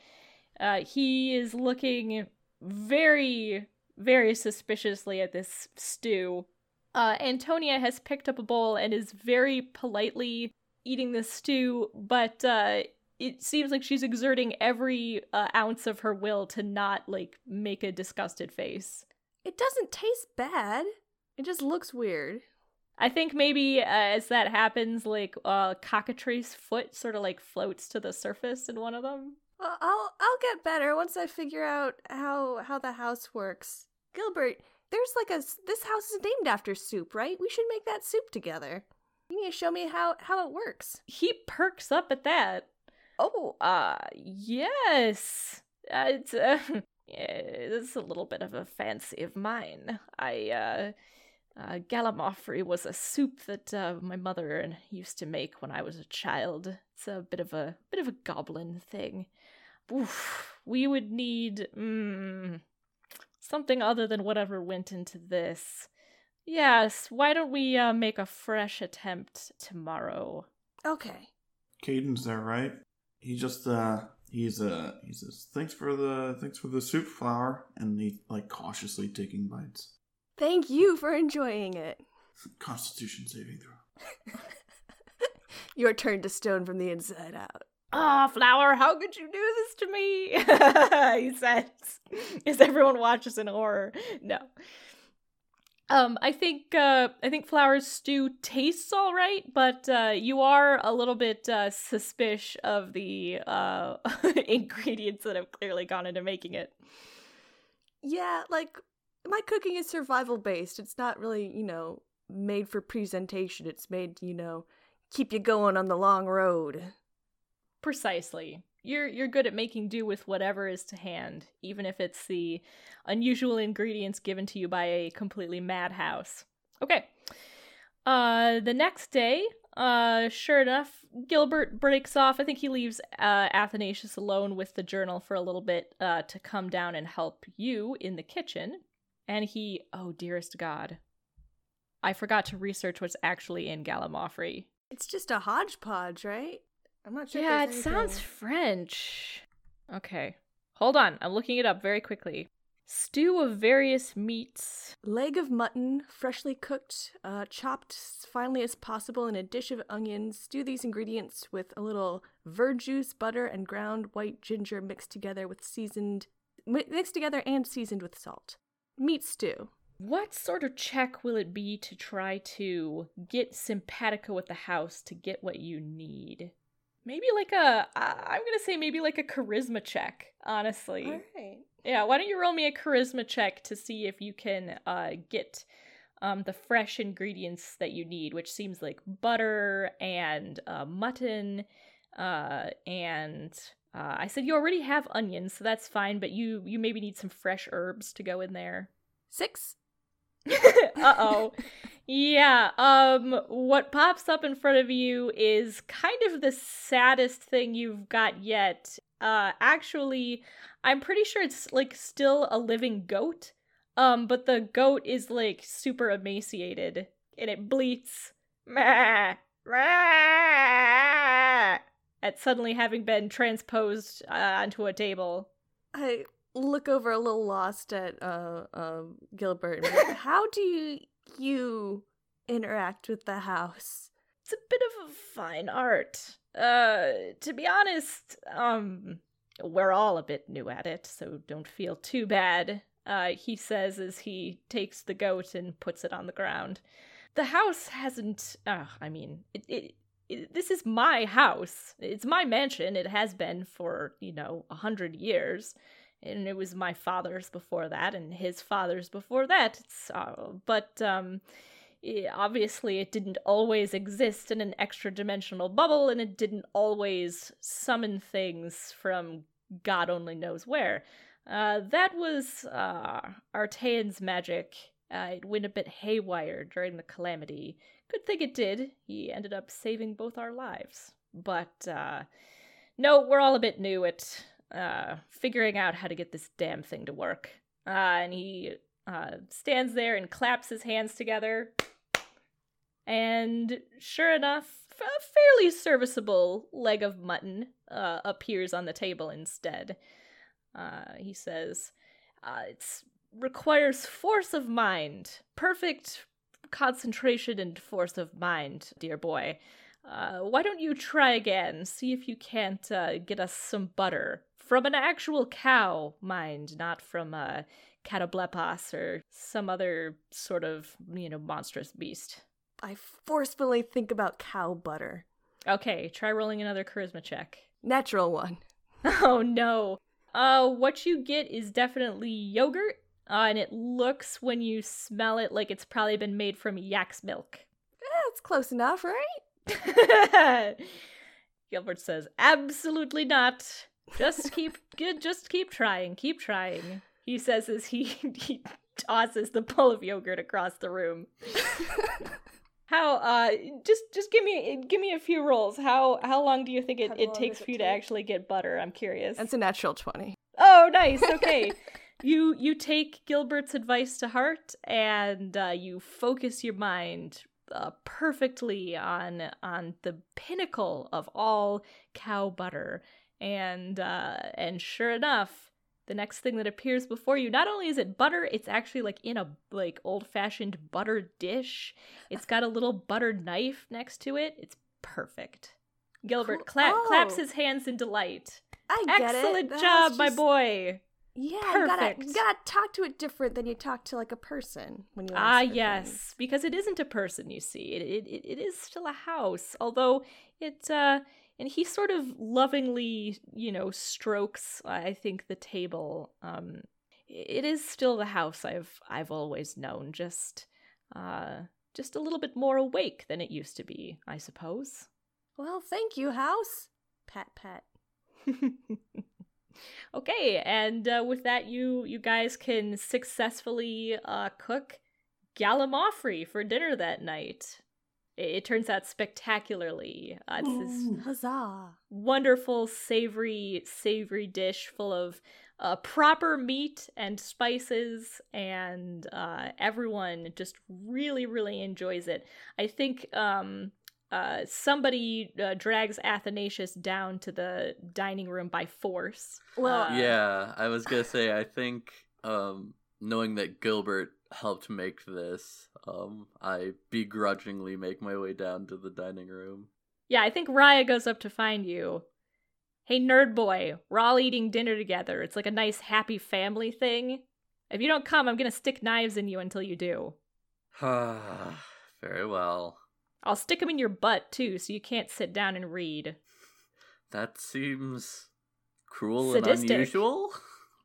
Uh, he is looking very, very suspiciously at this stew. Uh, Antonia has picked up a bowl and is very politely eating the stew, but uh, it seems like she's exerting every uh, ounce of her will to not, like, make a disgusted face. It doesn't taste bad. It just looks weird. I think maybe uh, as that happens, like uh, cockatrice foot sort of like floats to the surface in one of them. Well, I'll I'll get better once I figure out how how the house works. Gilbert, there's like a this house is named after soup, right? We should make that soup together. You need to show me how how it works. He perks up at that. Oh, uh, yes. Uh, it's *laughs* uh, yeah, it's a little bit of a fancy of mine. I uh. Uh, Gallimaufry was a soup that uh, my mother used to make when I was a child. It's a bit of a bit of a goblin thing. Oof, we would need mm, something other than whatever went into this. Yes, why don't we uh, make a fresh attempt tomorrow? Okay. Kaden's there, right? He just uh he's uh he says thanks for the thanks for the soup Flower and he like cautiously taking bites. Thank you for enjoying it. *laughs* Constitution saving throw. *laughs* You're turned to stone from the inside out. Ah, Flower, how could you do this to me? *laughs* he says, as everyone watches in horror. No. Um, I think uh, I think Flower's stew tastes all right, but uh, you are a little bit uh, suspicious of the uh, *laughs* ingredients that have clearly gone into making it. Yeah, like my cooking is survival based. It's not really, you know, made for presentation. It's made, you know, keep you going on the long road. Precisely. You're you're good at making do with whatever is to hand, even if it's the unusual ingredients given to you by a completely madhouse. Okay. Uh the next day, uh sure enough, Gilbert breaks off. I think he leaves uh Athanasius alone with the journal for a little bit uh to come down and help you in the kitchen. And he oh dearest God. I forgot to research what's actually in Gallimaufry. It's just a hodgepodge, right? I'm not sure. if Yeah, it there's sounds French. Okay. Hold on. I'm looking it up very quickly. Stew of various meats. leg of mutton, freshly cooked, uh, chopped as finely as possible in a dish of onions. Stew these ingredients with a little verjuice, butter, and ground white ginger mixed together with seasoned, mixed together and seasoned with salt. Meat stew. What sort of check will it be to try to get simpatico with the house to get what you need? Maybe like a, I'm gonna say maybe like a charisma check, honestly. All right. Yeah, why don't you roll me a charisma check to see if you can uh, get um, the fresh ingredients that you need, which seems like butter and uh, mutton, uh, and uh, I said you already have onions, so that's fine. But you you maybe need some fresh herbs to go in there. Six. *laughs* uh oh. Yeah, um what pops up in front of you is kind of the saddest thing you've got yet. Uh actually, I'm pretty sure it's like still a living goat. Um but the goat is like super emaciated and it bleats *laughs* at suddenly having been transposed uh, onto a table. I look over a little lost at uh, um Gilbert. and be like, *laughs* How do you, you interact with the house? it's a bit of a fine art. Uh, to be honest, um, we're all a bit new at it, so don't feel too bad. Uh, he says as he takes the goat and puts it on the ground. The house hasn't. Uh, I mean, it, it, it. This is my house. It's my mansion. It has been for you know a hundred years, and it was my father's before that, and his father's before that. Uh, but um, obviously it didn't always exist in an extra dimensional bubble and it didn't always summon things from god only knows where Uh, that was uh, Artaean's magic. Uh, it went a bit haywire during the calamity. Good thing it did. He ended up saving both our lives. But, uh, no, we're all a bit new at uh, figuring out how to get this damn thing to work. Uh, and he uh, stands there and claps his hands together. And sure enough, a fairly serviceable leg of mutton uh, appears on the table instead. Uh, he says, uh, "It requires force of mind, perfect concentration and force of mind, dear boy. Uh, why don't you try again? See if you can't uh, get us some butter from an actual cow, mind, not from a catoblepas or some other sort of you know monstrous beast." I forcefully think about cow butter. Okay, try rolling another charisma check. Natural one. *laughs* *laughs* Oh no. Uh, what you get is definitely yogurt, uh, and it looks when you smell it like it's probably been made from yak's milk. That's close enough, right? *laughs* Gilbert says, "Absolutely not. Just keep, just keep trying, keep trying." He says as he *laughs* he tosses the bowl of yogurt across the room. *laughs* How uh just just give me give me a few rolls. How how long do you think it, it takes for you to actually get butter? I'm curious. That's a natural 20. Oh, nice. *laughs* Okay. you you take Gilbert's advice to heart and uh, you focus your mind uh, perfectly on on the pinnacle of all cow butter and uh, and sure enough the next thing that appears before you not only is it butter it's actually like in a like old fashioned butter dish it's got a little butter knife next to it it's perfect gilbert cla- oh. claps his hands in delight I get excellent it. job just... my boy yeah Perfect. You, gotta, you gotta talk to it different than you talk to like a person when you ah yes things. because it isn't a person you see it, it, it is still a house although it uh and he sort of lovingly, you know, strokes I think the table. Um it is still the house I've I've always known, just uh just a little bit more awake than it used to be, I suppose. Well, thank you, house. Pat pat. *laughs* okay, and uh, with that you you guys can successfully uh cook gallimaufry for dinner that night it, turns out spectacularly. Uh, it's this huzzah! Wonderful, savory, savory dish full of uh, proper meat and spices, and uh, everyone just really, really enjoys it. I think um, uh, somebody uh, drags Athanasius down to the dining room by force. Well, uh, yeah, I was gonna say, I think um, knowing that Gilbert helped make this, um, I begrudgingly make my way down to the dining room. Yeah, I think Raya goes up to find you. Hey, nerd boy, we're all eating dinner together. It's like a nice, happy family thing. If you don't come, I'm gonna stick knives in you until you do. *sighs* Very well. I'll stick them in your butt, too, so you can't sit down and read. That seems cruel Sadistic. and unusual.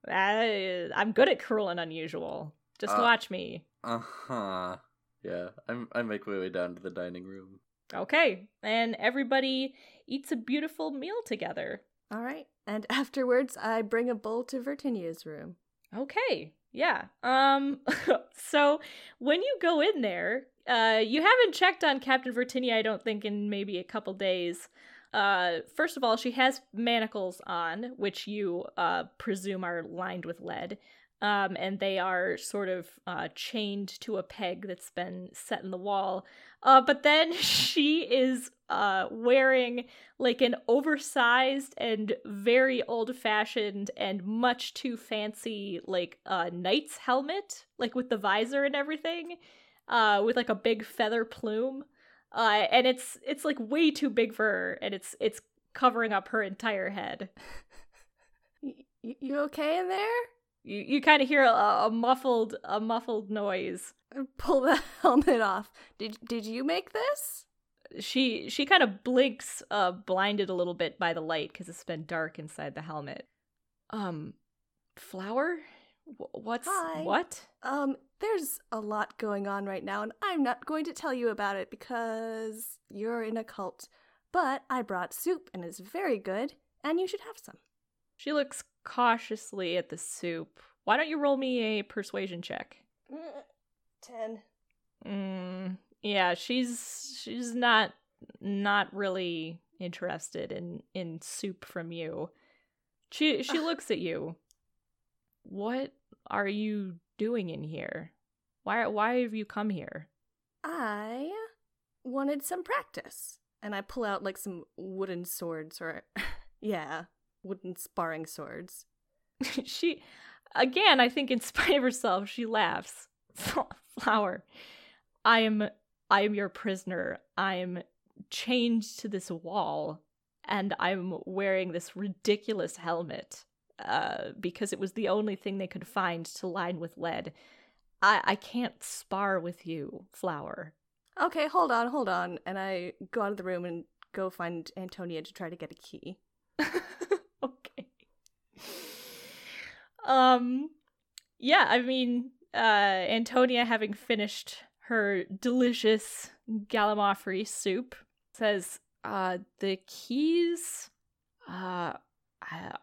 I, *laughs* I'm good at cruel and unusual. Just uh, watch me. Uh huh. Yeah, I'm. I make my way down to the dining room. Okay, and everybody eats a beautiful meal together. All right, and *laughs* afterwards, I bring a bowl to Vertinia's room. Okay, yeah. Um. *laughs* so when you go in there, uh, you haven't checked on Captain Vertinia. I don't think in maybe a couple days. Uh, first of all, she has manacles on, which you uh, presume are lined with lead um, and they are sort of uh, chained to a peg that's been set in the wall. Uh, but then *laughs* she is uh, wearing like an oversized and very old fashioned and much too fancy like uh, knight's helmet, like with the visor and everything, uh, with like a big feather plume. Uh, and it's it's like way too big for her, and it's it's covering up her entire head. *laughs* you okay in there? You you kind of hear a, a, muffled a muffled noise. Pull the *laughs* helmet off. Did did you make this? She she kind of blinks, uh, blinded a little bit by the light because it's been dark inside the helmet. Um, flower. What's Hi. what? Um, there's a lot going on right now, and I'm not going to tell you about it because you're in a cult. But I brought soup, and it's very good, and you should have some. She looks cautiously at the soup. Why don't you roll me a persuasion check? Ten. Mm, yeah, she's she's not not really interested in in soup from you. She she looks at you. What are you doing in here? Why why have you come here? I wanted some practice. And I pull out like some wooden swords or *laughs* yeah, wooden sparring swords. *laughs* she again, I think in spite of herself, she laughs. *laughs* Flower. I am I am your prisoner. I am chained to this wall and I'm wearing this ridiculous helmet uh, because it was the only thing they could find to line with lead. I, I can't spar with you, Flower. Okay, hold on, hold on. And I go out of the room and go find Antonia to try to get a key. *laughs* Um yeah, I mean, uh Antonia having finished her delicious gallimaufry soup says, uh the keys uh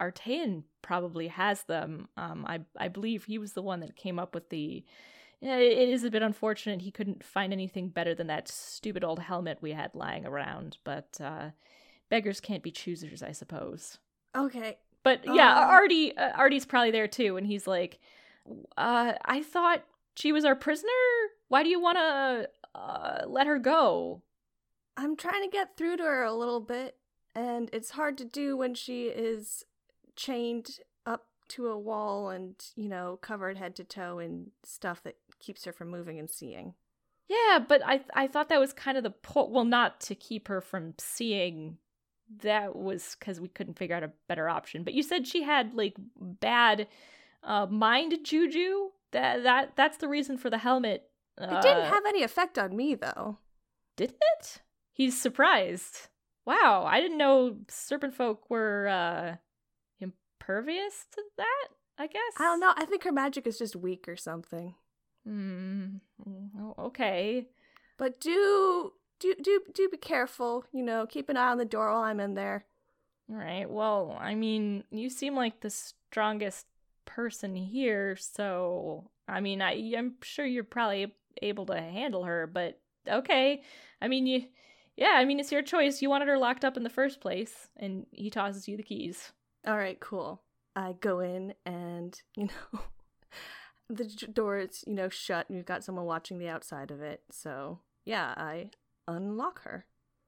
Artean probably has them. Um I I believe he was the one that came up with the it is a bit unfortunate he couldn't find anything better than that stupid old helmet we had lying around, but uh, beggars can't be choosers, I suppose. Okay. But yeah, um... Artie, uh, Artie's probably there too, and he's like, uh, "I thought she was our prisoner. Why do you want to uh, let her go?" I'm trying to get through to her a little bit, and it's hard to do when she is chained up to a wall and you know covered head to toe in stuff that keeps her from moving and seeing. Yeah, but I I thought that was kind of the point. Well, not to keep her from seeing. That was because we couldn't figure out a better option. But you said she had like bad uh, mind juju. That that that's the reason for the helmet. Uh, it didn't have any effect on me though. Didn't it? He's surprised. Wow, I didn't know serpent folk were uh, impervious to that. I guess. I don't know. I think her magic is just weak or something. Hmm. okay. But do do do do be careful. You know, keep an eye on the door while I'm in there. All right. Well, I mean, you seem like the strongest person here, so I mean, I I'm sure you're probably able to handle her. But okay. I mean, you. Yeah, I mean, it's your choice. You wanted her locked up in the first place, and he tosses you the keys. All right, cool. I go in and, *laughs* you know, the door is, you know, shut and you've got someone watching the outside of it. So, yeah, I unlock her.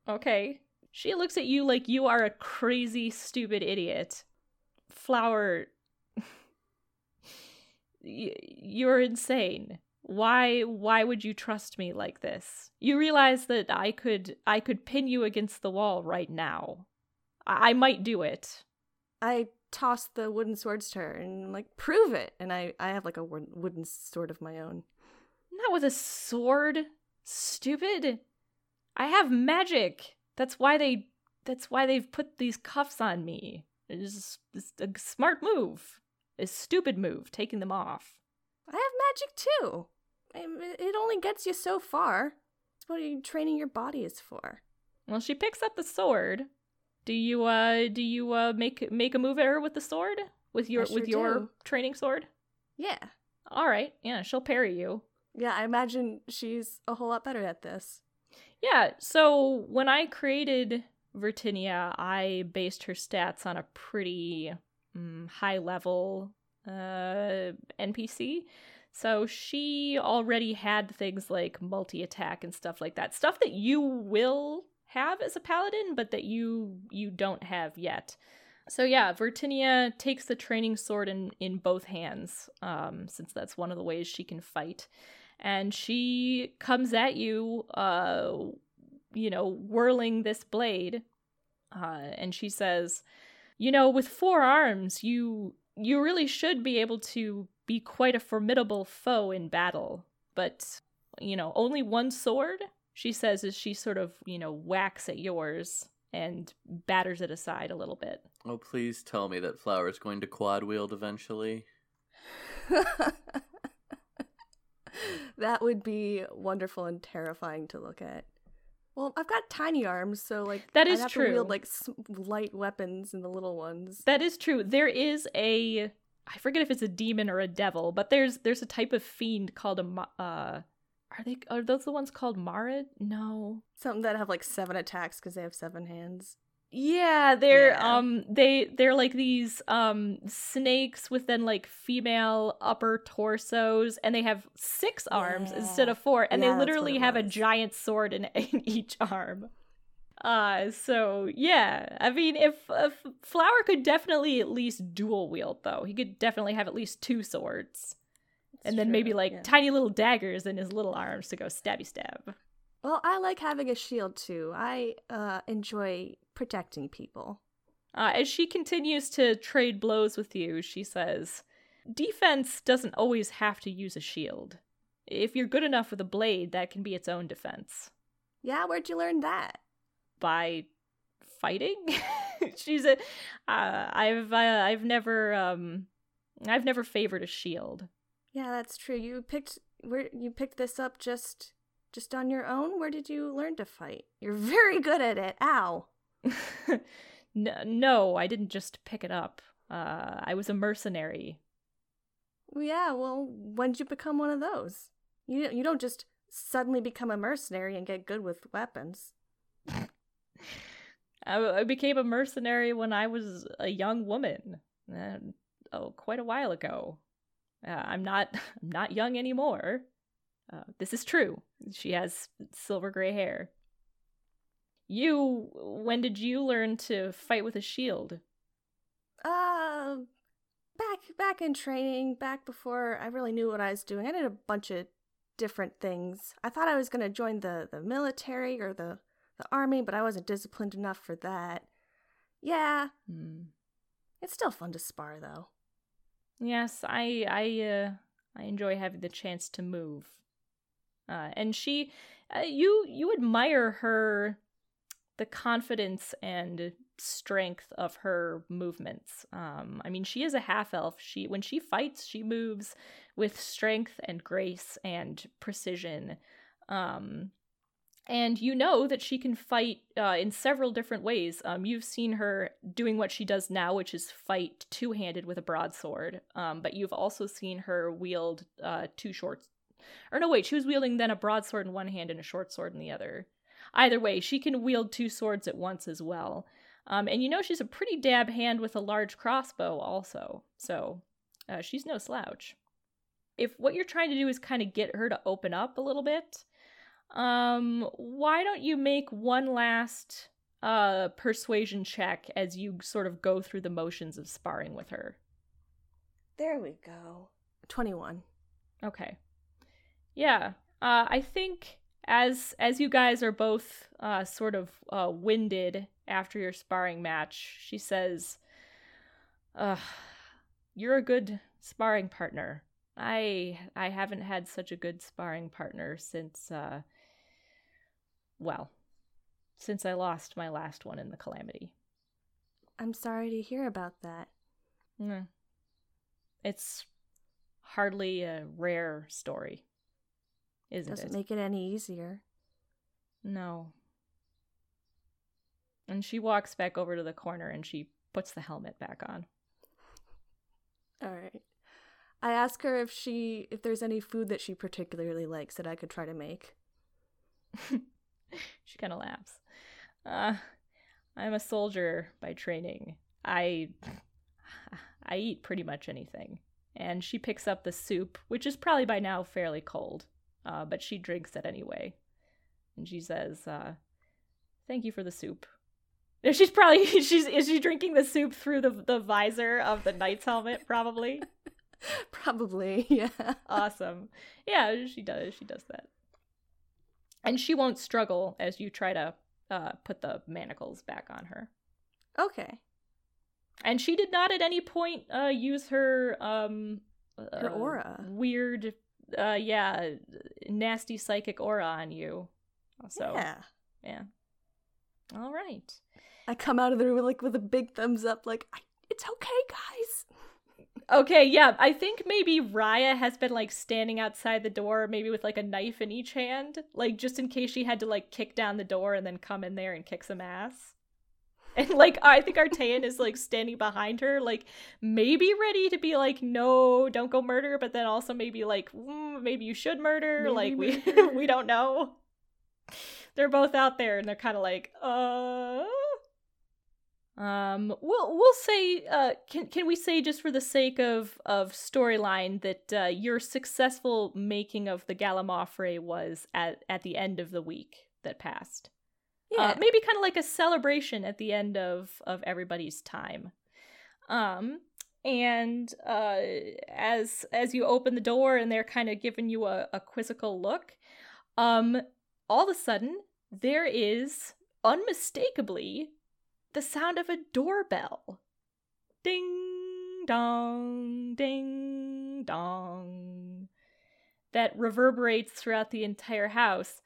Okay. She looks at you like you are a crazy, stupid idiot. Flower. *laughs* You're insane. Why why would you trust me like this? You realize that I could I could pin you against the wall right now. I, I might do it. I toss the wooden swords to her and like prove it and i i have like a wooden sword of my own not with a sword stupid i have magic that's why they that's why they've put these cuffs on me it's, it's a smart move a stupid move taking them off i have magic too it only gets you so far that's what you training your body is for well she picks up the sword do you uh do you uh make make a move at her with the sword? With your sure with your do. training sword? Yeah. All right. Yeah, she'll parry you. Yeah, I imagine she's a whole lot better at this. Yeah, so when I created Vertinia, I based her stats on a pretty um, high level uh, NPC. So she already had things like multi attack and stuff like that. Stuff that you will have as a paladin, but that you you don't have yet. So yeah, Vertinia takes the training sword in in both hands, um, since that's one of the ways she can fight, and she comes at you, uh, you know, whirling this blade, uh, and she says, "You know, with four arms, you you really should be able to be quite a formidable foe in battle, but you know, only one sword." she says as she sort of, you know, whacks at yours and batters it aside a little bit. Oh, please tell me that Flower's going to quad wield eventually. *laughs* *laughs* that would be wonderful and terrifying to look at. Well, I've got tiny arms, so like That have true. To wield like light weapons in the little ones. That is true. There is a I forget if it's a demon or a devil, but there's there's a type of fiend called a uh are they are those the ones called Marid? No. Something that have like seven attacks because they have seven hands. Yeah, they're Yeah. um they they're like these um snakes with then like female upper torsos and they have six arms Yeah. instead of four and Yeah, they literally it have a giant sword in, *laughs* in each arm. Uh so yeah, I mean if, if Flower could definitely at least dual wield though. He could definitely have at least two swords. and then maybe like tiny little daggers in his little arms to go stabby stab. Well, I like having a shield too. I uh, enjoy protecting people. Uh, as she continues to trade blows with you, she says, Defense doesn't always have to use a shield. If you're good enough with a blade, that can be its own defense. Yeah, where'd you learn that? By fighting? *laughs* She's a. Uh, I've uh, I've never um, I've never favored a shield. Yeah, that's true. You picked where you picked this up just just on your own. Where did you learn to fight? You're *laughs* very good at it. Ow. *laughs* no, I didn't just pick it up. Uh, I was a mercenary. Yeah, well, when did you become one of those? You you don't just suddenly become a mercenary and get good with weapons. *laughs* I, I became a mercenary when I was a young woman. Uh, oh, quite a while ago. Uh, I'm not. *laughs* I'm not young anymore. Uh, this is true. She has silver gray hair. You. When did you learn to fight with a shield? Uh, back back in training, back before I really knew what I was doing. I did a bunch of different things. I thought I was going to join the the military or the the army, but I wasn't disciplined enough for that. Yeah, Hmm. it's still fun to spar though. Yes, I I uh I enjoy having the chance to move. Uh and she uh, you you admire her the confidence and strength of her movements. Um I mean she is a half elf. She when she fights, she moves with strength and grace and precision. Um and you know that she can fight uh, in several different ways. Um, you've seen her doing what she does now, which is fight two handed with a broadsword. Um, but you've also seen her wield uh, two short. Or no, wait, she was wielding then a broadsword in one hand and a short sword in the other. Either way, she can wield two swords at once as well. Um, and you know she's a pretty dab hand with a large crossbow, also. So uh, she's no slouch. If what you're trying to do is kind of get her to open up a little bit, um, why don't you make one last uh persuasion check as you sort of go through the motions of sparring with her? There we go. Twenty one. Okay. Yeah. Uh I think as as you guys are both uh sort of uh winded after your sparring match, she says, "Uh, you're a good sparring partner. I I haven't had such a good sparring partner since uh well, since I lost my last one in the calamity. I'm sorry to hear about that. Mm. It's hardly a rare story, isn't Doesn't it? make it any easier. No. And she walks back over to the corner and she puts the helmet back on. *laughs* All right. I ask her if she if there's any food that she particularly likes that I could try to make. *laughs* she kind of laughs. Uh, I'm a soldier by training. I *sighs* I eat pretty much anything. And she picks up the soup, which is probably by now fairly cold, uh, but she drinks it anyway. And she says, uh, "Thank you for the soup." *laughs* She's probably *laughs* she's is she drinking the soup through the the visor of the knight's helmet? Probably. *laughs* Probably, yeah. awesome. Yeah, she does. She does that. And she won't struggle as you try to uh, put the manacles back on her. Okay. And she did not at any point uh, use her um Her uh, aura. weird, uh, yeah, nasty psychic aura on you. So Yeah. yeah. All right. I come out of the room like with a big thumbs up, like I, it's okay, guys. Okay, yeah, I think maybe Raya has been like standing outside the door, maybe with like a knife in each hand, like just in case she had to like kick down the door and then come in there and kick some ass. *laughs* And like I think Artean is like standing behind her, like maybe ready to be like, no, don't go murder, but then also maybe like, mm, maybe you should murder. Maybe like we murder. *laughs* we don't know. They're both out there and they're kind of like, uh. Um, we'll we'll say, uh, can can we say just for the sake of of storyline that uh, your successful making of the Gallimaufry was at at the end of the week that passed. Yeah. Uh, maybe kind of like a celebration at the end of of everybody's time. Um, and uh, as as you open the door and they're kind of giving you a, a quizzical look, um, all of a sudden there is unmistakably the sound of a doorbell. Ding dong, ding dong. That reverberates throughout the entire house.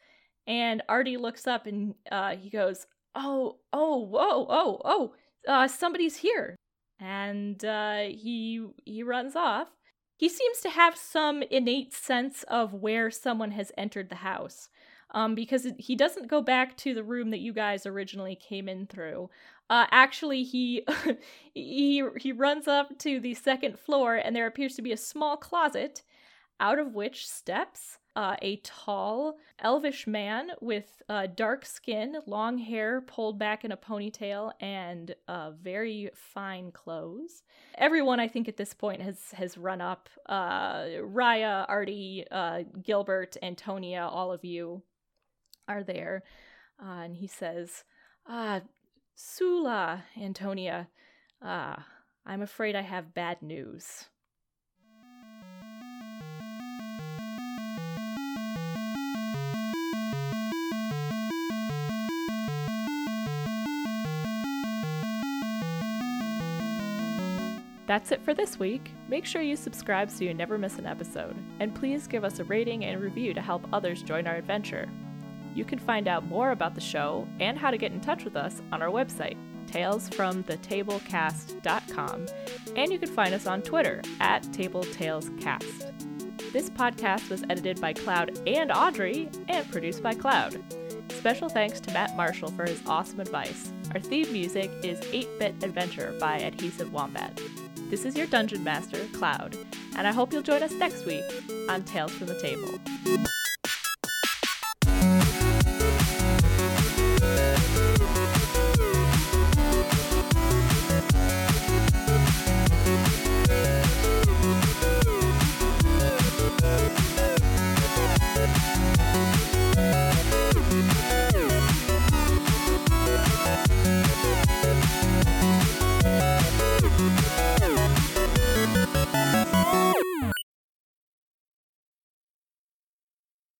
And Artie looks up and uh, he goes, Oh, oh, whoa, oh, oh, uh, somebody's here. And uh, he he runs off. He seems to have some innate sense of where someone has entered the house. Um, because he doesn't go back to the room that you guys originally came in through. Uh, actually, *laughs* he he he runs up to the second floor, and there appears to be a small closet, out of which steps uh, a tall, elvish man with uh, dark skin, long hair pulled back in a ponytail, and uh, very fine clothes. Everyone, I think, at this point has has run up. Uh, Raya, Artie, uh, Gilbert, Antonia, all of you are there, uh, and he says, "Ah, Sula, Antonia. Ah, I'm afraid I have bad news." That's it for this week. Make sure you subscribe so you never miss an episode, and please give us a rating and review to help others join our adventure. You can find out more about the show and how to get in touch with us on our website, talesfromthetablecast.com, and you can find us on Twitter at TableTalesCast. This podcast was edited by Cloud and Audrey and produced by Cloud. Special thanks to Matt Marshall for his awesome advice. Our theme music is 8 Bit Adventure by Adhesive Wombat. This is your Dungeon Master, Cloud, and I hope you'll join us next week on Tales from the Table.